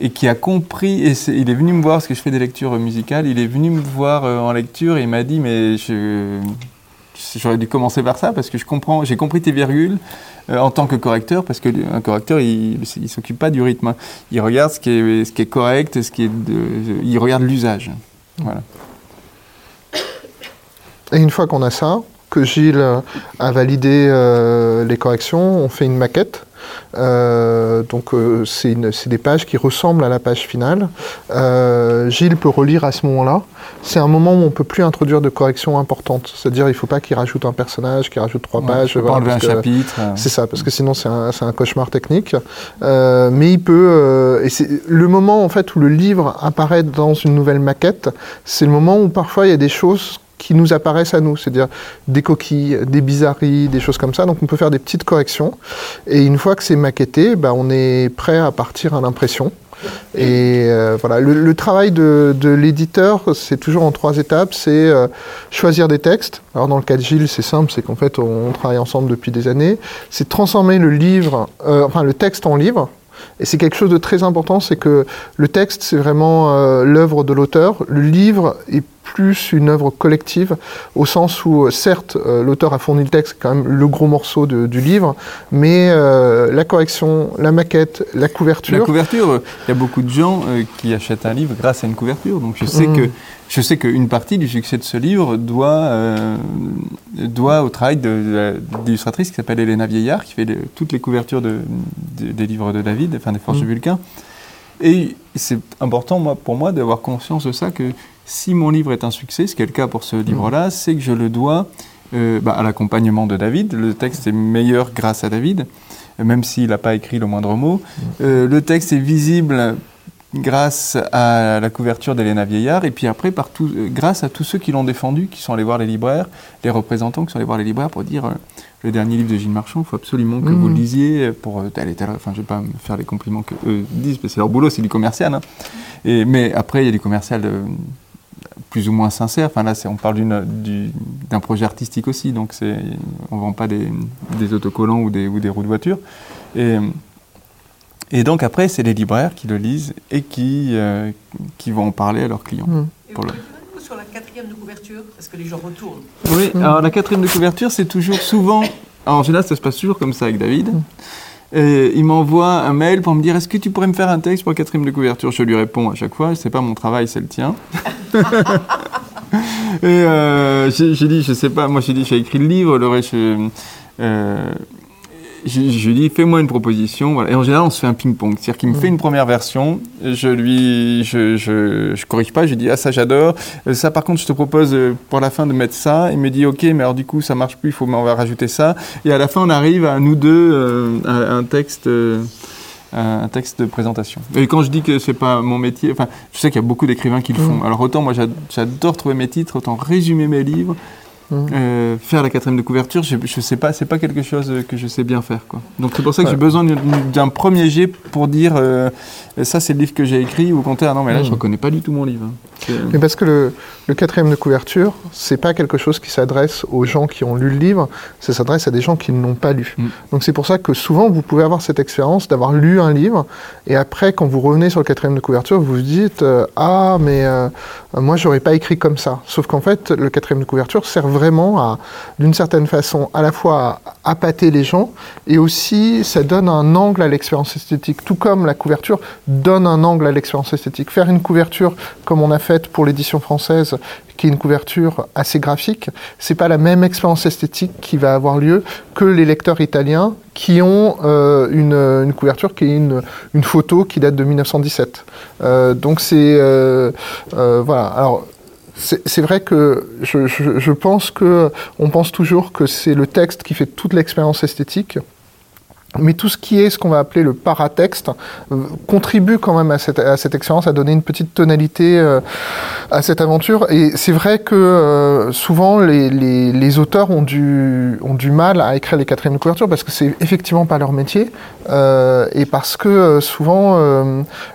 et qui a compris, et il est venu me voir, parce que je fais des lectures musicales, il est venu me voir euh, en lecture et il m'a dit, mais j'aurais dû commencer par ça, parce que je comprends, j'ai compris tes virgules euh, en tant que correcteur, parce qu'un correcteur, il ne s'occupe pas du rythme. Hein. Il regarde ce qui est, ce qui est correct, ce qui est il regarde l'usage. Voilà. Et une fois qu'on a ça, que Gilles a validé euh, les corrections, on fait une maquette euh, donc euh, c'est des pages qui ressemblent à la page finale. Euh, Gilles peut relire à ce moment-là. C'est un moment où on ne peut plus introduire de corrections importantes. C'est-à-dire il ne faut pas qu'il rajoute un personnage, qu'il rajoute trois pages. Pas enlever un chapitre. C'est ça, parce que sinon c'est un, un, cauchemar technique. mais il peut... et c'est le moment en fait où le livre apparaît dans une nouvelle maquette, c'est le moment où parfois il y a des choses qui nous apparaissent à nous, c'est-à-dire des coquilles, des bizarreries, des choses comme ça. Donc on peut faire des petites corrections. Et une fois que c'est maquetté, bah, on est prêt à partir à l'impression. Et euh, voilà, le, travail de, l'éditeur, c'est toujours en trois étapes. C'est euh, choisir des textes. Alors dans le cas de Gilles, c'est simple, c'est qu'en fait on, travaille ensemble depuis des années. C'est transformer le livre, euh, enfin le texte en livre. Et c'est quelque chose de très important, c'est que le texte, c'est vraiment l'œuvre de l'auteur. Le livre est plus une œuvre collective, au sens où, certes, euh, l'auteur a fourni le texte, quand même le gros morceau du livre, mais euh, la correction, la maquette, la couverture. La couverture, il y a beaucoup de gens euh, qui achètent un livre grâce à une couverture, donc je sais mm. que je sais qu'une partie du succès de ce livre doit, doit au travail d'illustratrice qui s'appelle Elena Vieillard, qui fait toutes les couvertures de, des livres de David, enfin des Forces mm. de Vulcain. Et c'est important moi, pour moi d'avoir conscience de ça, que si mon livre est un succès, ce qui est le cas pour ce livre-là, c'est que je le dois euh, bah, à l'accompagnement de David. Le texte est meilleur grâce à David, même s'il n'a pas écrit le moindre mot. Euh, le texte est visible grâce à la couverture d'Elena Vieillard, et puis après, par euh, grâce à tous ceux qui l'ont défendu, qui sont allés voir les libraires, les représentants qui sont allés voir les libraires pour dire le dernier livre de Gilles Marchand, il faut absolument que vous le lisiez pour tel et tel. Enfin, je ne vais pas me faire les compliments qu'eux disent, parce que c'est leur boulot, c'est du commercial. Hein. Et, mais après, il y a du commercial plus ou moins sincère. Enfin là, on parle d'un projet artistique aussi, donc on ne vend pas des, autocollants ou des, ou des roues de voiture. Et, et donc après, c'est les libraires qui le lisent et qui, euh, qui vont en parler à leurs clients. Mmh. Et pour le... sur la quatrième de couverture, parce que les gens retournent. Oui, alors la quatrième de couverture, c'est toujours souvent... en général, ça se passe toujours comme ça avec David. Mmh. Et il m'envoie un mail pour me dire est-ce que tu pourrais me faire un texte pour la quatrième de couverture? Je lui réponds à chaque fois c'est pas mon travail, c'est le tien. et euh, j'ai dit je sais pas, moi j'ai dit j'ai écrit le livre, le reste, euh, je, lui dis fais-moi une proposition. Et en général, on se fait un ping-pong. C'est-à-dire qu'il me fait une première version, je lui, je, je, je corrige pas, je lui dis ah ça j'adore. Euh, ça par contre, je te propose euh, pour la fin de mettre ça. Il me dit ok, mais alors du coup ça marche plus, il faut on va rajouter ça. Et à la fin, on arrive à nous deux euh, un texte. un texte de présentation. Et quand je dis que c'est pas mon métier, enfin, je sais qu'il y a beaucoup d'écrivains qui le font. Alors autant moi j'adore trouver mes titres, autant résumer mes livres. Mmh. Euh, faire la quatrième de couverture, je, je sais pas, c'est pas quelque chose que je sais bien faire. Quoi. Donc c'est pour ça que j'ai besoin d'un premier jet pour dire euh, ça c'est le livre que j'ai écrit ou contraire non mais là je mmh. reconnais pas du tout mon livre. Hein. Mais parce que le, le quatrième de couverture, c'est pas quelque chose qui s'adresse aux gens qui ont lu le livre, ça s'adresse à des gens qui ne l'ont pas lu. Mmh. Donc c'est pour ça que souvent vous pouvez avoir cette expérience d'avoir lu un livre et après quand vous revenez sur le quatrième de couverture, vous vous dites euh, ah mais moi j'aurais pas écrit comme ça. Sauf qu'en fait le quatrième de couverture sert vraiment à, d'une certaine façon, à la fois à appâter les gens et aussi ça donne un angle à l'expérience esthétique, tout comme la couverture donne un angle à l'expérience esthétique. Faire une couverture comme on a fait pour l'édition française, qui est une couverture assez graphique, c'est pas la même expérience esthétique qui va avoir lieu que les lecteurs italiens qui ont euh, une, couverture qui est une, photo qui date de 1917. Euh, donc c'est euh, voilà. Alors c'est vrai que je, je, je, pense que on pense toujours que c'est le texte qui fait toute l'expérience esthétique. Mais tout ce qui est ce qu'on va appeler le paratexte euh, contribue quand même à cette, à expérience, à donner une petite tonalité euh, à cette aventure. Et c'est vrai que euh, souvent les, auteurs ont du, ont du mal à écrire les quatrièmes de couverture parce que c'est effectivement pas leur métier et parce que souvent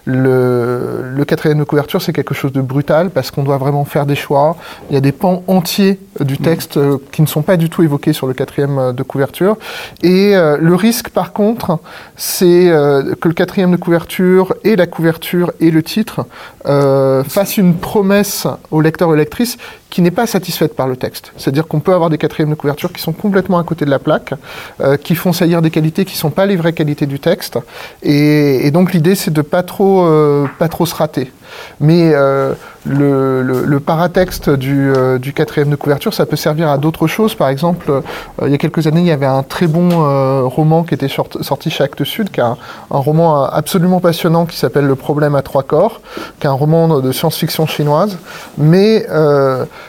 le, le, quatrième de couverture c'est quelque chose de brutal parce qu'on doit vraiment faire des choix. Il y a des pans entiers du texte qui ne sont pas du tout évoqués sur le quatrième de couverture et le risque par par contre, c'est euh, que le quatrième de couverture et la couverture et le titre euh, fassent une promesse au lecteur ou lectrice qui n'est pas satisfaite par le texte. C'est-à-dire qu'on peut avoir des quatrièmes de couverture qui sont complètement à côté de la plaque, euh, qui font saillir des qualités qui ne sont pas les vraies qualités du texte. Et, donc l'idée, c'est de pas euh, pas trop se rater. Mais euh, le, paratexte du, quatrième de couverture, ça peut servir à d'autres choses. Par exemple, il y a quelques années, il y avait un très bon roman qui était sorti chez Actes Sud, qui est un, un roman absolument passionnant qui s'appelle Le problème à trois corps, qui est un roman de science-fiction chinoise. Mais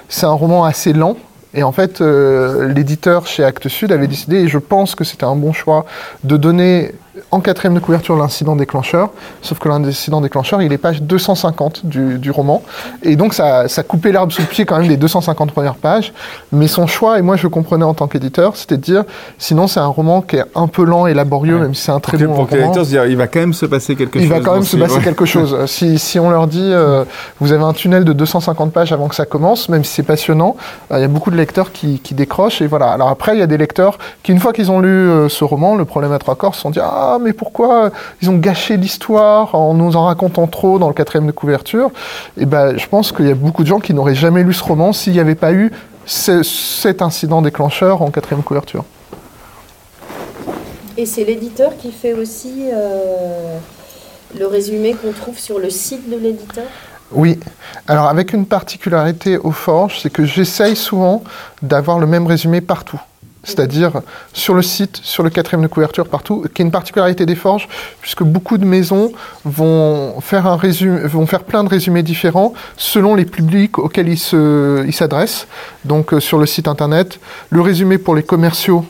c'est un roman assez lent. Et en fait, euh, l'éditeur chez Actes Sud avait décidé, et je pense que c'était un bon choix, de donner en quatrième de couverture l'incident déclencheur, sauf que l'incident déclencheur, il est page 250 du, du roman, et donc ça, ça coupait l'herbe sous le pied quand même des 250 premières pages, mais son choix, et moi je comprenais en tant qu'éditeur, c'était de dire, sinon c'est un roman qui est un peu lent et laborieux, ouais. même si c'est un très pour bon pour roman. Pour il va quand même se passer quelque il chose. va quand même se passer ouais. quelque chose. Si, si on leur dit, euh, vous avez un tunnel de 250 pages avant que ça commence, même si c'est passionnant, euh, il y a beaucoup de lecteurs qui, qui, décrochent, et voilà. Alors après, il y a des lecteurs qui, une fois qu'ils ont lu euh, ce roman, Le problème à trois corps, se sont dit, ah, mais pourquoi ils ont gâché l'histoire en nous en racontant trop dans le quatrième de couverture? Et ben, je pense qu'il y a beaucoup de gens qui n'auraient jamais lu ce roman s'il n'y avait pas eu ce, cet incident déclencheur en quatrième couverture. Et c'est l'éditeur qui fait aussi euh, le résumé qu'on trouve sur le site de l'éditeur? Oui, alors avec une particularité aux forges, c'est que j'essaye souvent d'avoir le même résumé partout c'est-à-dire sur le site, sur le quatrième de couverture, partout, qui est une particularité des forges, puisque beaucoup de maisons vont faire, un résumé, vont faire plein de résumés différents selon les publics auxquels ils s'adressent. Donc euh, sur le site internet, le résumé pour les commerciaux,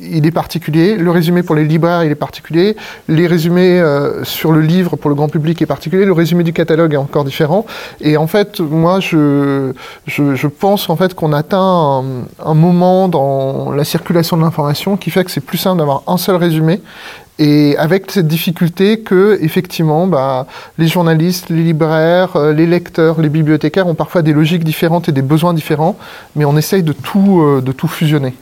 il est particulier, le résumé pour les libraires, il est particulier, les résumés euh, sur le livre pour le grand public est particulier, le résumé du catalogue est encore différent. Et en fait, moi, je, je, pense en fait qu'on atteint un, un, moment dans la circulation de l'information qui fait que c'est plus simple d'avoir un seul résumé. Et avec cette difficulté que, effectivement, bah, les journalistes, les libraires, euh, les lecteurs, les bibliothécaires ont parfois des logiques différentes et des besoins différents, mais on essaye de tout, euh, de tout fusionner.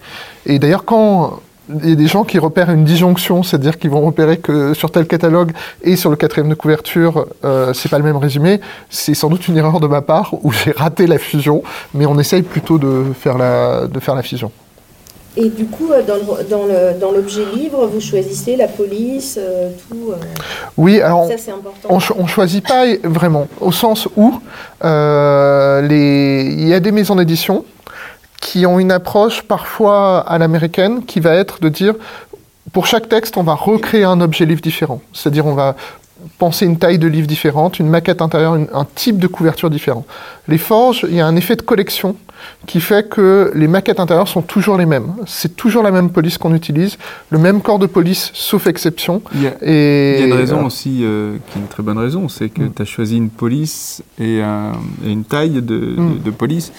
Et d'ailleurs, quand il y a des gens qui repèrent une disjonction, c'est-à-dire qu'ils vont repérer que sur tel catalogue et sur le quatrième de couverture, euh, c'est pas le même résumé. C'est sans doute une erreur de ma part où j'ai raté la fusion, mais on essaye plutôt de faire la, de faire la fusion. Et du coup, dans, le, dans, l'objet livre, vous choisissez la police, euh, tout. Euh... Oui, alors ça, c'est important. on, on choisit pas vraiment, au sens où euh, il y a des maisons d'édition qui ont une approche parfois à l'américaine qui va être de dire pour chaque texte, on va recréer un objet livre différent. C'est-à-dire, on va penser une taille de livre différente, une maquette intérieure, une, un type de couverture différent. Les forges, il y a un effet de collection qui fait que les maquettes intérieures sont toujours les mêmes. C'est toujours la même police qu'on utilise, le même corps de police, sauf exception. Il y a, et, il y a une raison euh, aussi, euh, qui est une très bonne raison, c'est que mm. tu as choisi une police et, un, et une taille de, mm. de, de police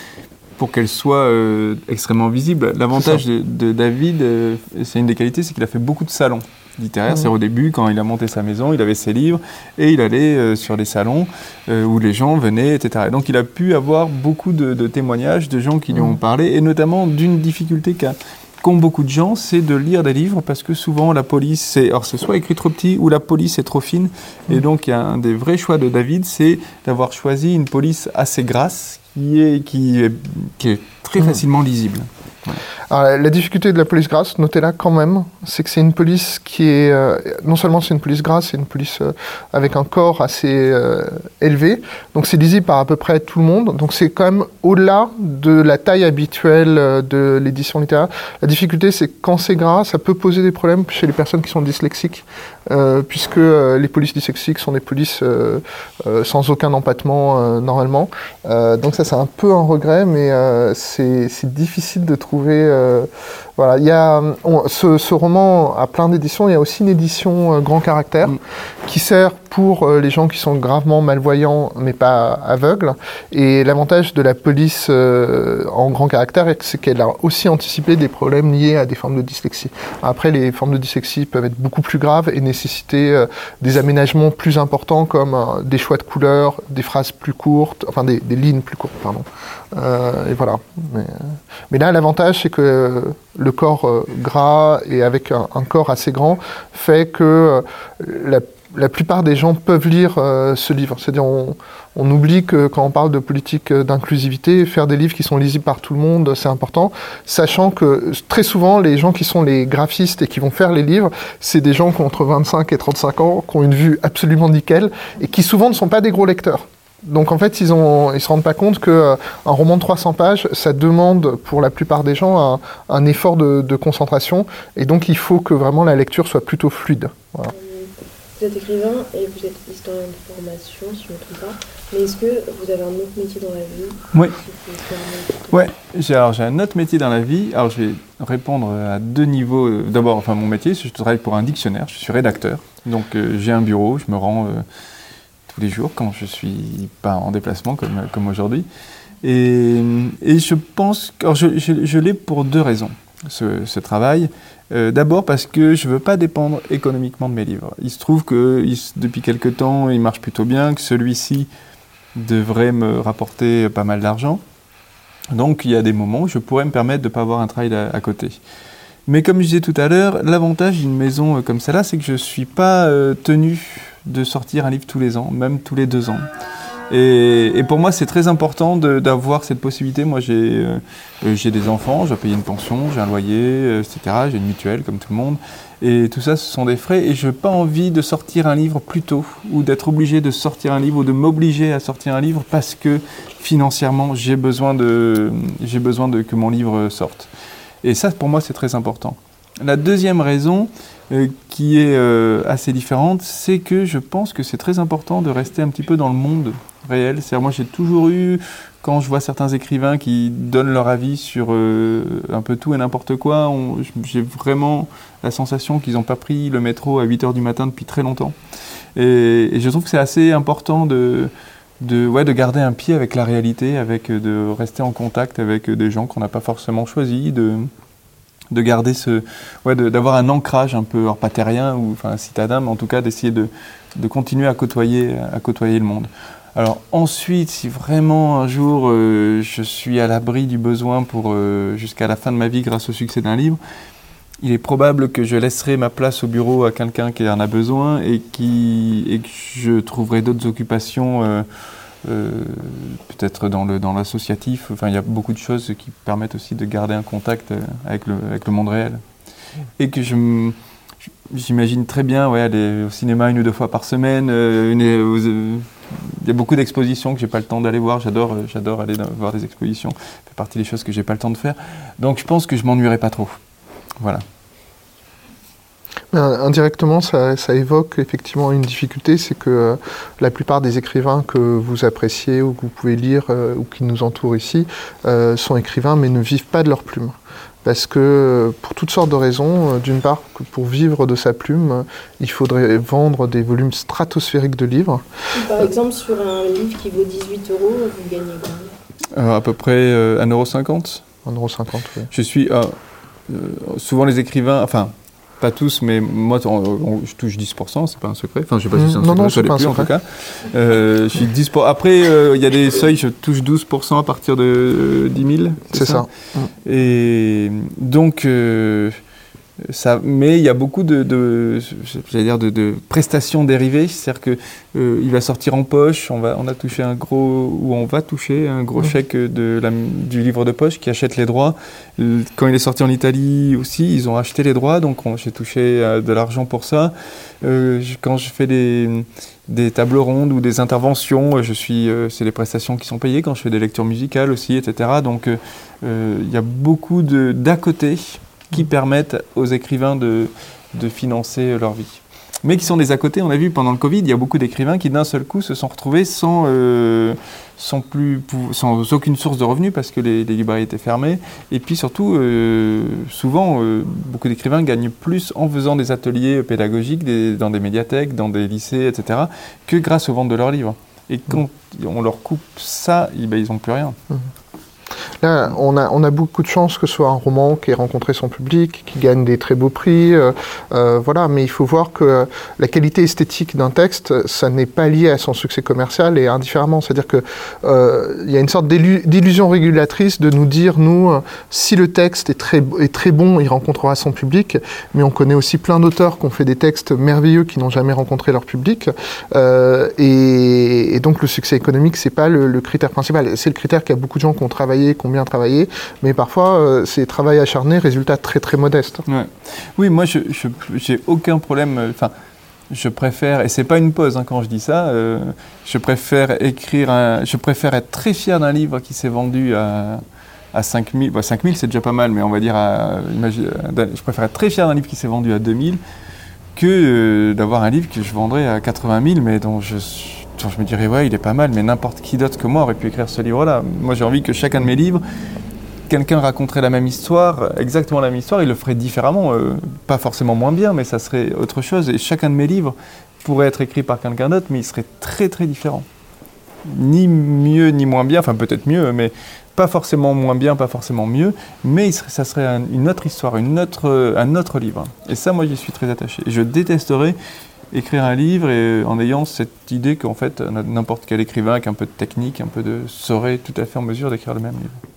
pour qu'elle soit euh, extrêmement visible. L'avantage de, de, David, euh, c'est une des qualités, c'est qu'il a fait beaucoup de salons littéraires. Mmh. C'est au début, quand il a monté sa maison, il avait ses livres et il allait euh, sur les salons où les gens venaient, etc. Et donc il a pu avoir beaucoup de, de témoignages de gens qui lui ont parlé et notamment d'une difficulté qu'a qu'ont beaucoup de gens, c'est de lire des livres parce que souvent la police, c'est, alors c'est soit écrit trop petit ou la police est trop fine. Et donc il y a un des vrais choix de David, c'est d'avoir choisi une police assez grasse qui est, qui est, qui est très facilement lisible. La difficulté de la police grasse, notez-la quand même, c'est que c'est une police qui est euh, non seulement c'est une police grasse, c'est une police euh, avec un corps assez euh, élevé, donc c'est lisible par à peu près tout le monde. Donc c'est quand même au-delà de la taille habituelle de l'édition littéraire. La difficulté, c'est que quand c'est gras, ça peut poser des problèmes chez les personnes qui sont dyslexiques, puisque les polices dyslexiques sont des polices sans aucun empattement normalement. donc ça, c'est un peu un regret, mais c'est difficile de trouver euh, voilà, il y a ce, roman a plein d'éditions. Il y a aussi une édition euh, grand caractère mm. qui sert pour euh, les gens qui sont gravement malvoyants mais pas aveugles. Et l'avantage de la police en grand caractère, c'est qu'elle a aussi anticipé des problèmes liés à des formes de dyslexie. Après, les formes de dyslexie peuvent être beaucoup plus graves et nécessiter des aménagements plus importants comme des choix de couleurs, des phrases plus courtes, enfin des, lignes plus courtes, pardon. et voilà. Mais, mais là, l'avantage, c'est que le corps euh, gras et avec un, corps assez grand fait que euh, la, plupart des gens peuvent lire euh, ce livre. C'est-à-dire, on, oublie que quand on parle de politique d'inclusivité, faire des livres qui sont lisibles par tout le monde, c'est important, sachant que très souvent, les gens qui sont les graphistes et qui vont faire les livres, c'est des gens qui ont entre 25 et 35 ans, qui ont une vue absolument nickel et qui souvent ne sont pas des gros lecteurs. Donc en fait, ils ne se rendent pas compte qu'un euh, roman de 300 pages, ça demande pour la plupart des gens un, effort de, concentration. Et donc il faut que vraiment la lecture soit plutôt fluide. Vous êtes écrivain et vous êtes historien de formation, si je ne me trompe pas. Mais est-ce que vous avez un autre métier dans la vie Oui. Ouais, j'ai, alors j'ai un autre métier dans la vie. Alors je vais répondre à deux niveaux. D'abord, enfin mon métier, je travaille pour un dictionnaire, je suis rédacteur. Donc euh, j'ai un bureau, je me rends... Euh, les jours quand je suis pas en déplacement comme, comme aujourd'hui. Et, et, je pense, que je, je, l'ai pour deux raisons, ce, ce travail. Euh, d'abord parce que je ne veux pas dépendre économiquement de mes livres. Il se trouve que depuis quelque temps, il marche plutôt bien, que celui-ci devrait me rapporter pas mal d'argent. Donc il y a des moments où je pourrais me permettre de ne pas avoir un travail à, côté. Mais comme je disais tout à l'heure, l'avantage d'une maison comme celle-là, c'est que je ne suis pas euh, tenu de sortir un livre tous les ans, même tous les deux ans. Et, pour moi, c'est très important d'avoir cette possibilité. Moi, euh, j'ai des enfants, je dois payer une pension, j'ai un loyer, euh, etc. J'ai une mutuelle, comme tout le monde. Et tout ça, ce sont des frais. Et je n'ai pas envie de sortir un livre plus tôt, ou d'être obligé de sortir un livre, ou de m'obliger à sortir un livre parce que financièrement, j'ai besoin, de, besoin de, que mon livre sorte. Et ça, pour moi, c'est très important. La deuxième raison, euh, qui est euh, assez différente, c'est que je pense que c'est très important de rester un petit peu dans le monde réel. cest moi j'ai toujours eu, quand je vois certains écrivains qui donnent leur avis sur euh, un peu tout et n'importe quoi, j'ai vraiment la sensation qu'ils n'ont pas pris le métro à 8h du matin depuis très longtemps. Et, je trouve que c'est assez important de, ouais, de garder un pied avec la réalité, avec, de rester en contact avec des gens qu'on n'a pas forcément choisis, de garder ce, ouais, d'avoir un ancrage un peu, alors pas terrien ou enfin citadin, mais en tout cas d'essayer de, de, continuer à côtoyer, à le monde. Alors ensuite, si vraiment un jour euh, je suis à l'abri du besoin pour euh, jusqu'à la fin de ma vie grâce au succès d'un livre, il est probable que je laisserai ma place au bureau à quelqu'un qui en a besoin et, qui, et que je trouverai d'autres occupations. Euh, peut-être dans le dans l'associatif. Enfin, il y a beaucoup de choses qui permettent aussi de garder un contact euh, avec le, avec le monde réel. Et que je j'imagine très bien ouais, aller au cinéma une ou deux fois par semaine. Euh, il y a beaucoup d'expositions que j'ai pas le temps d'aller voir. J'adore, j'adore aller voir des expositions. Ça fait partie des choses que j'ai pas le temps de faire. Donc je pense que je m'ennuierai pas trop. Voilà. Indirectement, ça, évoque effectivement une difficulté, c'est que euh, la plupart des écrivains que vous appréciez ou que vous pouvez lire euh, ou qui nous entourent ici euh, sont écrivains mais ne vivent pas de leur plume. Parce que pour toutes sortes de raisons, d'une part, pour vivre de sa plume, il faudrait vendre des volumes stratosphériques de livres. Par exemple, sur un livre qui vaut 18 euros, vous gagnez combien? À peu près 1,50€. 1,50€, oui. Je suis. souvent les écrivains, enfin, pas tous, mais moi, je touche 10%, c'est pas un secret. Enfin, je sais pas si c'est un secret, non, non, pas plus, en tout cas. Euh, je suis 10 Après, euh, il y a des seuils, je touche 12% à partir de 10 000. C'est ça, Et donc, ça, mais il y a beaucoup de, dire de, prestations dérivées, c'est-à-dire que euh, il va sortir en poche, on va, on a touché un gros ou on va toucher un gros chèque de la, du livre de poche qui achète les droits. Quand il est sorti en Italie aussi, ils ont acheté les droits, donc j'ai touché euh, de l'argent pour ça. Euh, quand je fais des, des tables rondes ou des interventions, je suis, c'est les prestations qui sont payées. Quand je fais des lectures musicales aussi, etc. Donc il y a beaucoup d'à côté qui permettent aux écrivains de, de financer leur vie. Mais qui sont des à côté, on a vu pendant le Covid, il y a beaucoup d'écrivains qui d'un seul coup se sont retrouvés sans, euh, sans, plus, sans aucune source de revenus parce que les, librairies étaient fermées. Et puis surtout, euh, souvent, euh, beaucoup d'écrivains gagnent plus en faisant des ateliers pédagogiques dans des médiathèques, dans des lycées, etc., que grâce aux ventes de leurs livres. Et quand on leur coupe ça, eh ben, ils n'ont plus rien. Mmh. On a, beaucoup de chance que ce soit un roman qui ait rencontré son public, qui gagne des très beaux prix, euh, euh, voilà. Mais il faut voir que la qualité esthétique d'un texte, ça n'est pas lié à son succès commercial et indifféremment. C'est-à-dire que euh, y a une sorte d'illusion régulatrice de nous dire, nous, si le texte est très, bon, il rencontrera son public. Mais on connaît aussi plein d'auteurs qui ont fait des textes merveilleux qui n'ont jamais rencontré leur public. Et, donc le succès économique, c'est pas le, le critère principal. C'est le critère qu'il y a beaucoup de gens qui ont travaillé, qui bien travaillé, mais parfois euh, c'est travail acharné, résultat très très modeste. Oui, moi je j'ai aucun problème. Euh, enfin, je préfère, et c'est pas une pause hein, quand je dis ça, euh, je préfère écrire, un, je préfère être très fier d'un livre qui s'est vendu à, à 5000, bah 5000 c'est déjà pas mal, mais on va dire, à, je préfère être très fier d'un livre qui s'est vendu à 2000 que d'avoir un livre que je vendrais à 80 000, mais dont je je me dirais, ouais, il est pas mal, mais n'importe qui d'autre que moi aurait pu écrire ce livre-là. Moi, j'ai envie que chacun de mes livres, quelqu'un raconterait la même histoire, exactement la même histoire, il le ferait différemment, euh, pas forcément moins bien, mais ça serait autre chose. Et chacun de mes livres pourrait être écrit par quelqu'un d'autre, mais il serait très très différent. Ni mieux ni moins bien, enfin peut-être mieux, mais pas forcément moins bien, pas forcément mieux, mais ça serait une autre histoire, une autre, un autre livre. Et ça, moi, j'y suis très attaché. Je détesterais écrire un livre et en ayant cette idée qu'en fait n'importe quel écrivain avec un peu de technique, un peu de saurait tout à fait en mesure d'écrire le même livre.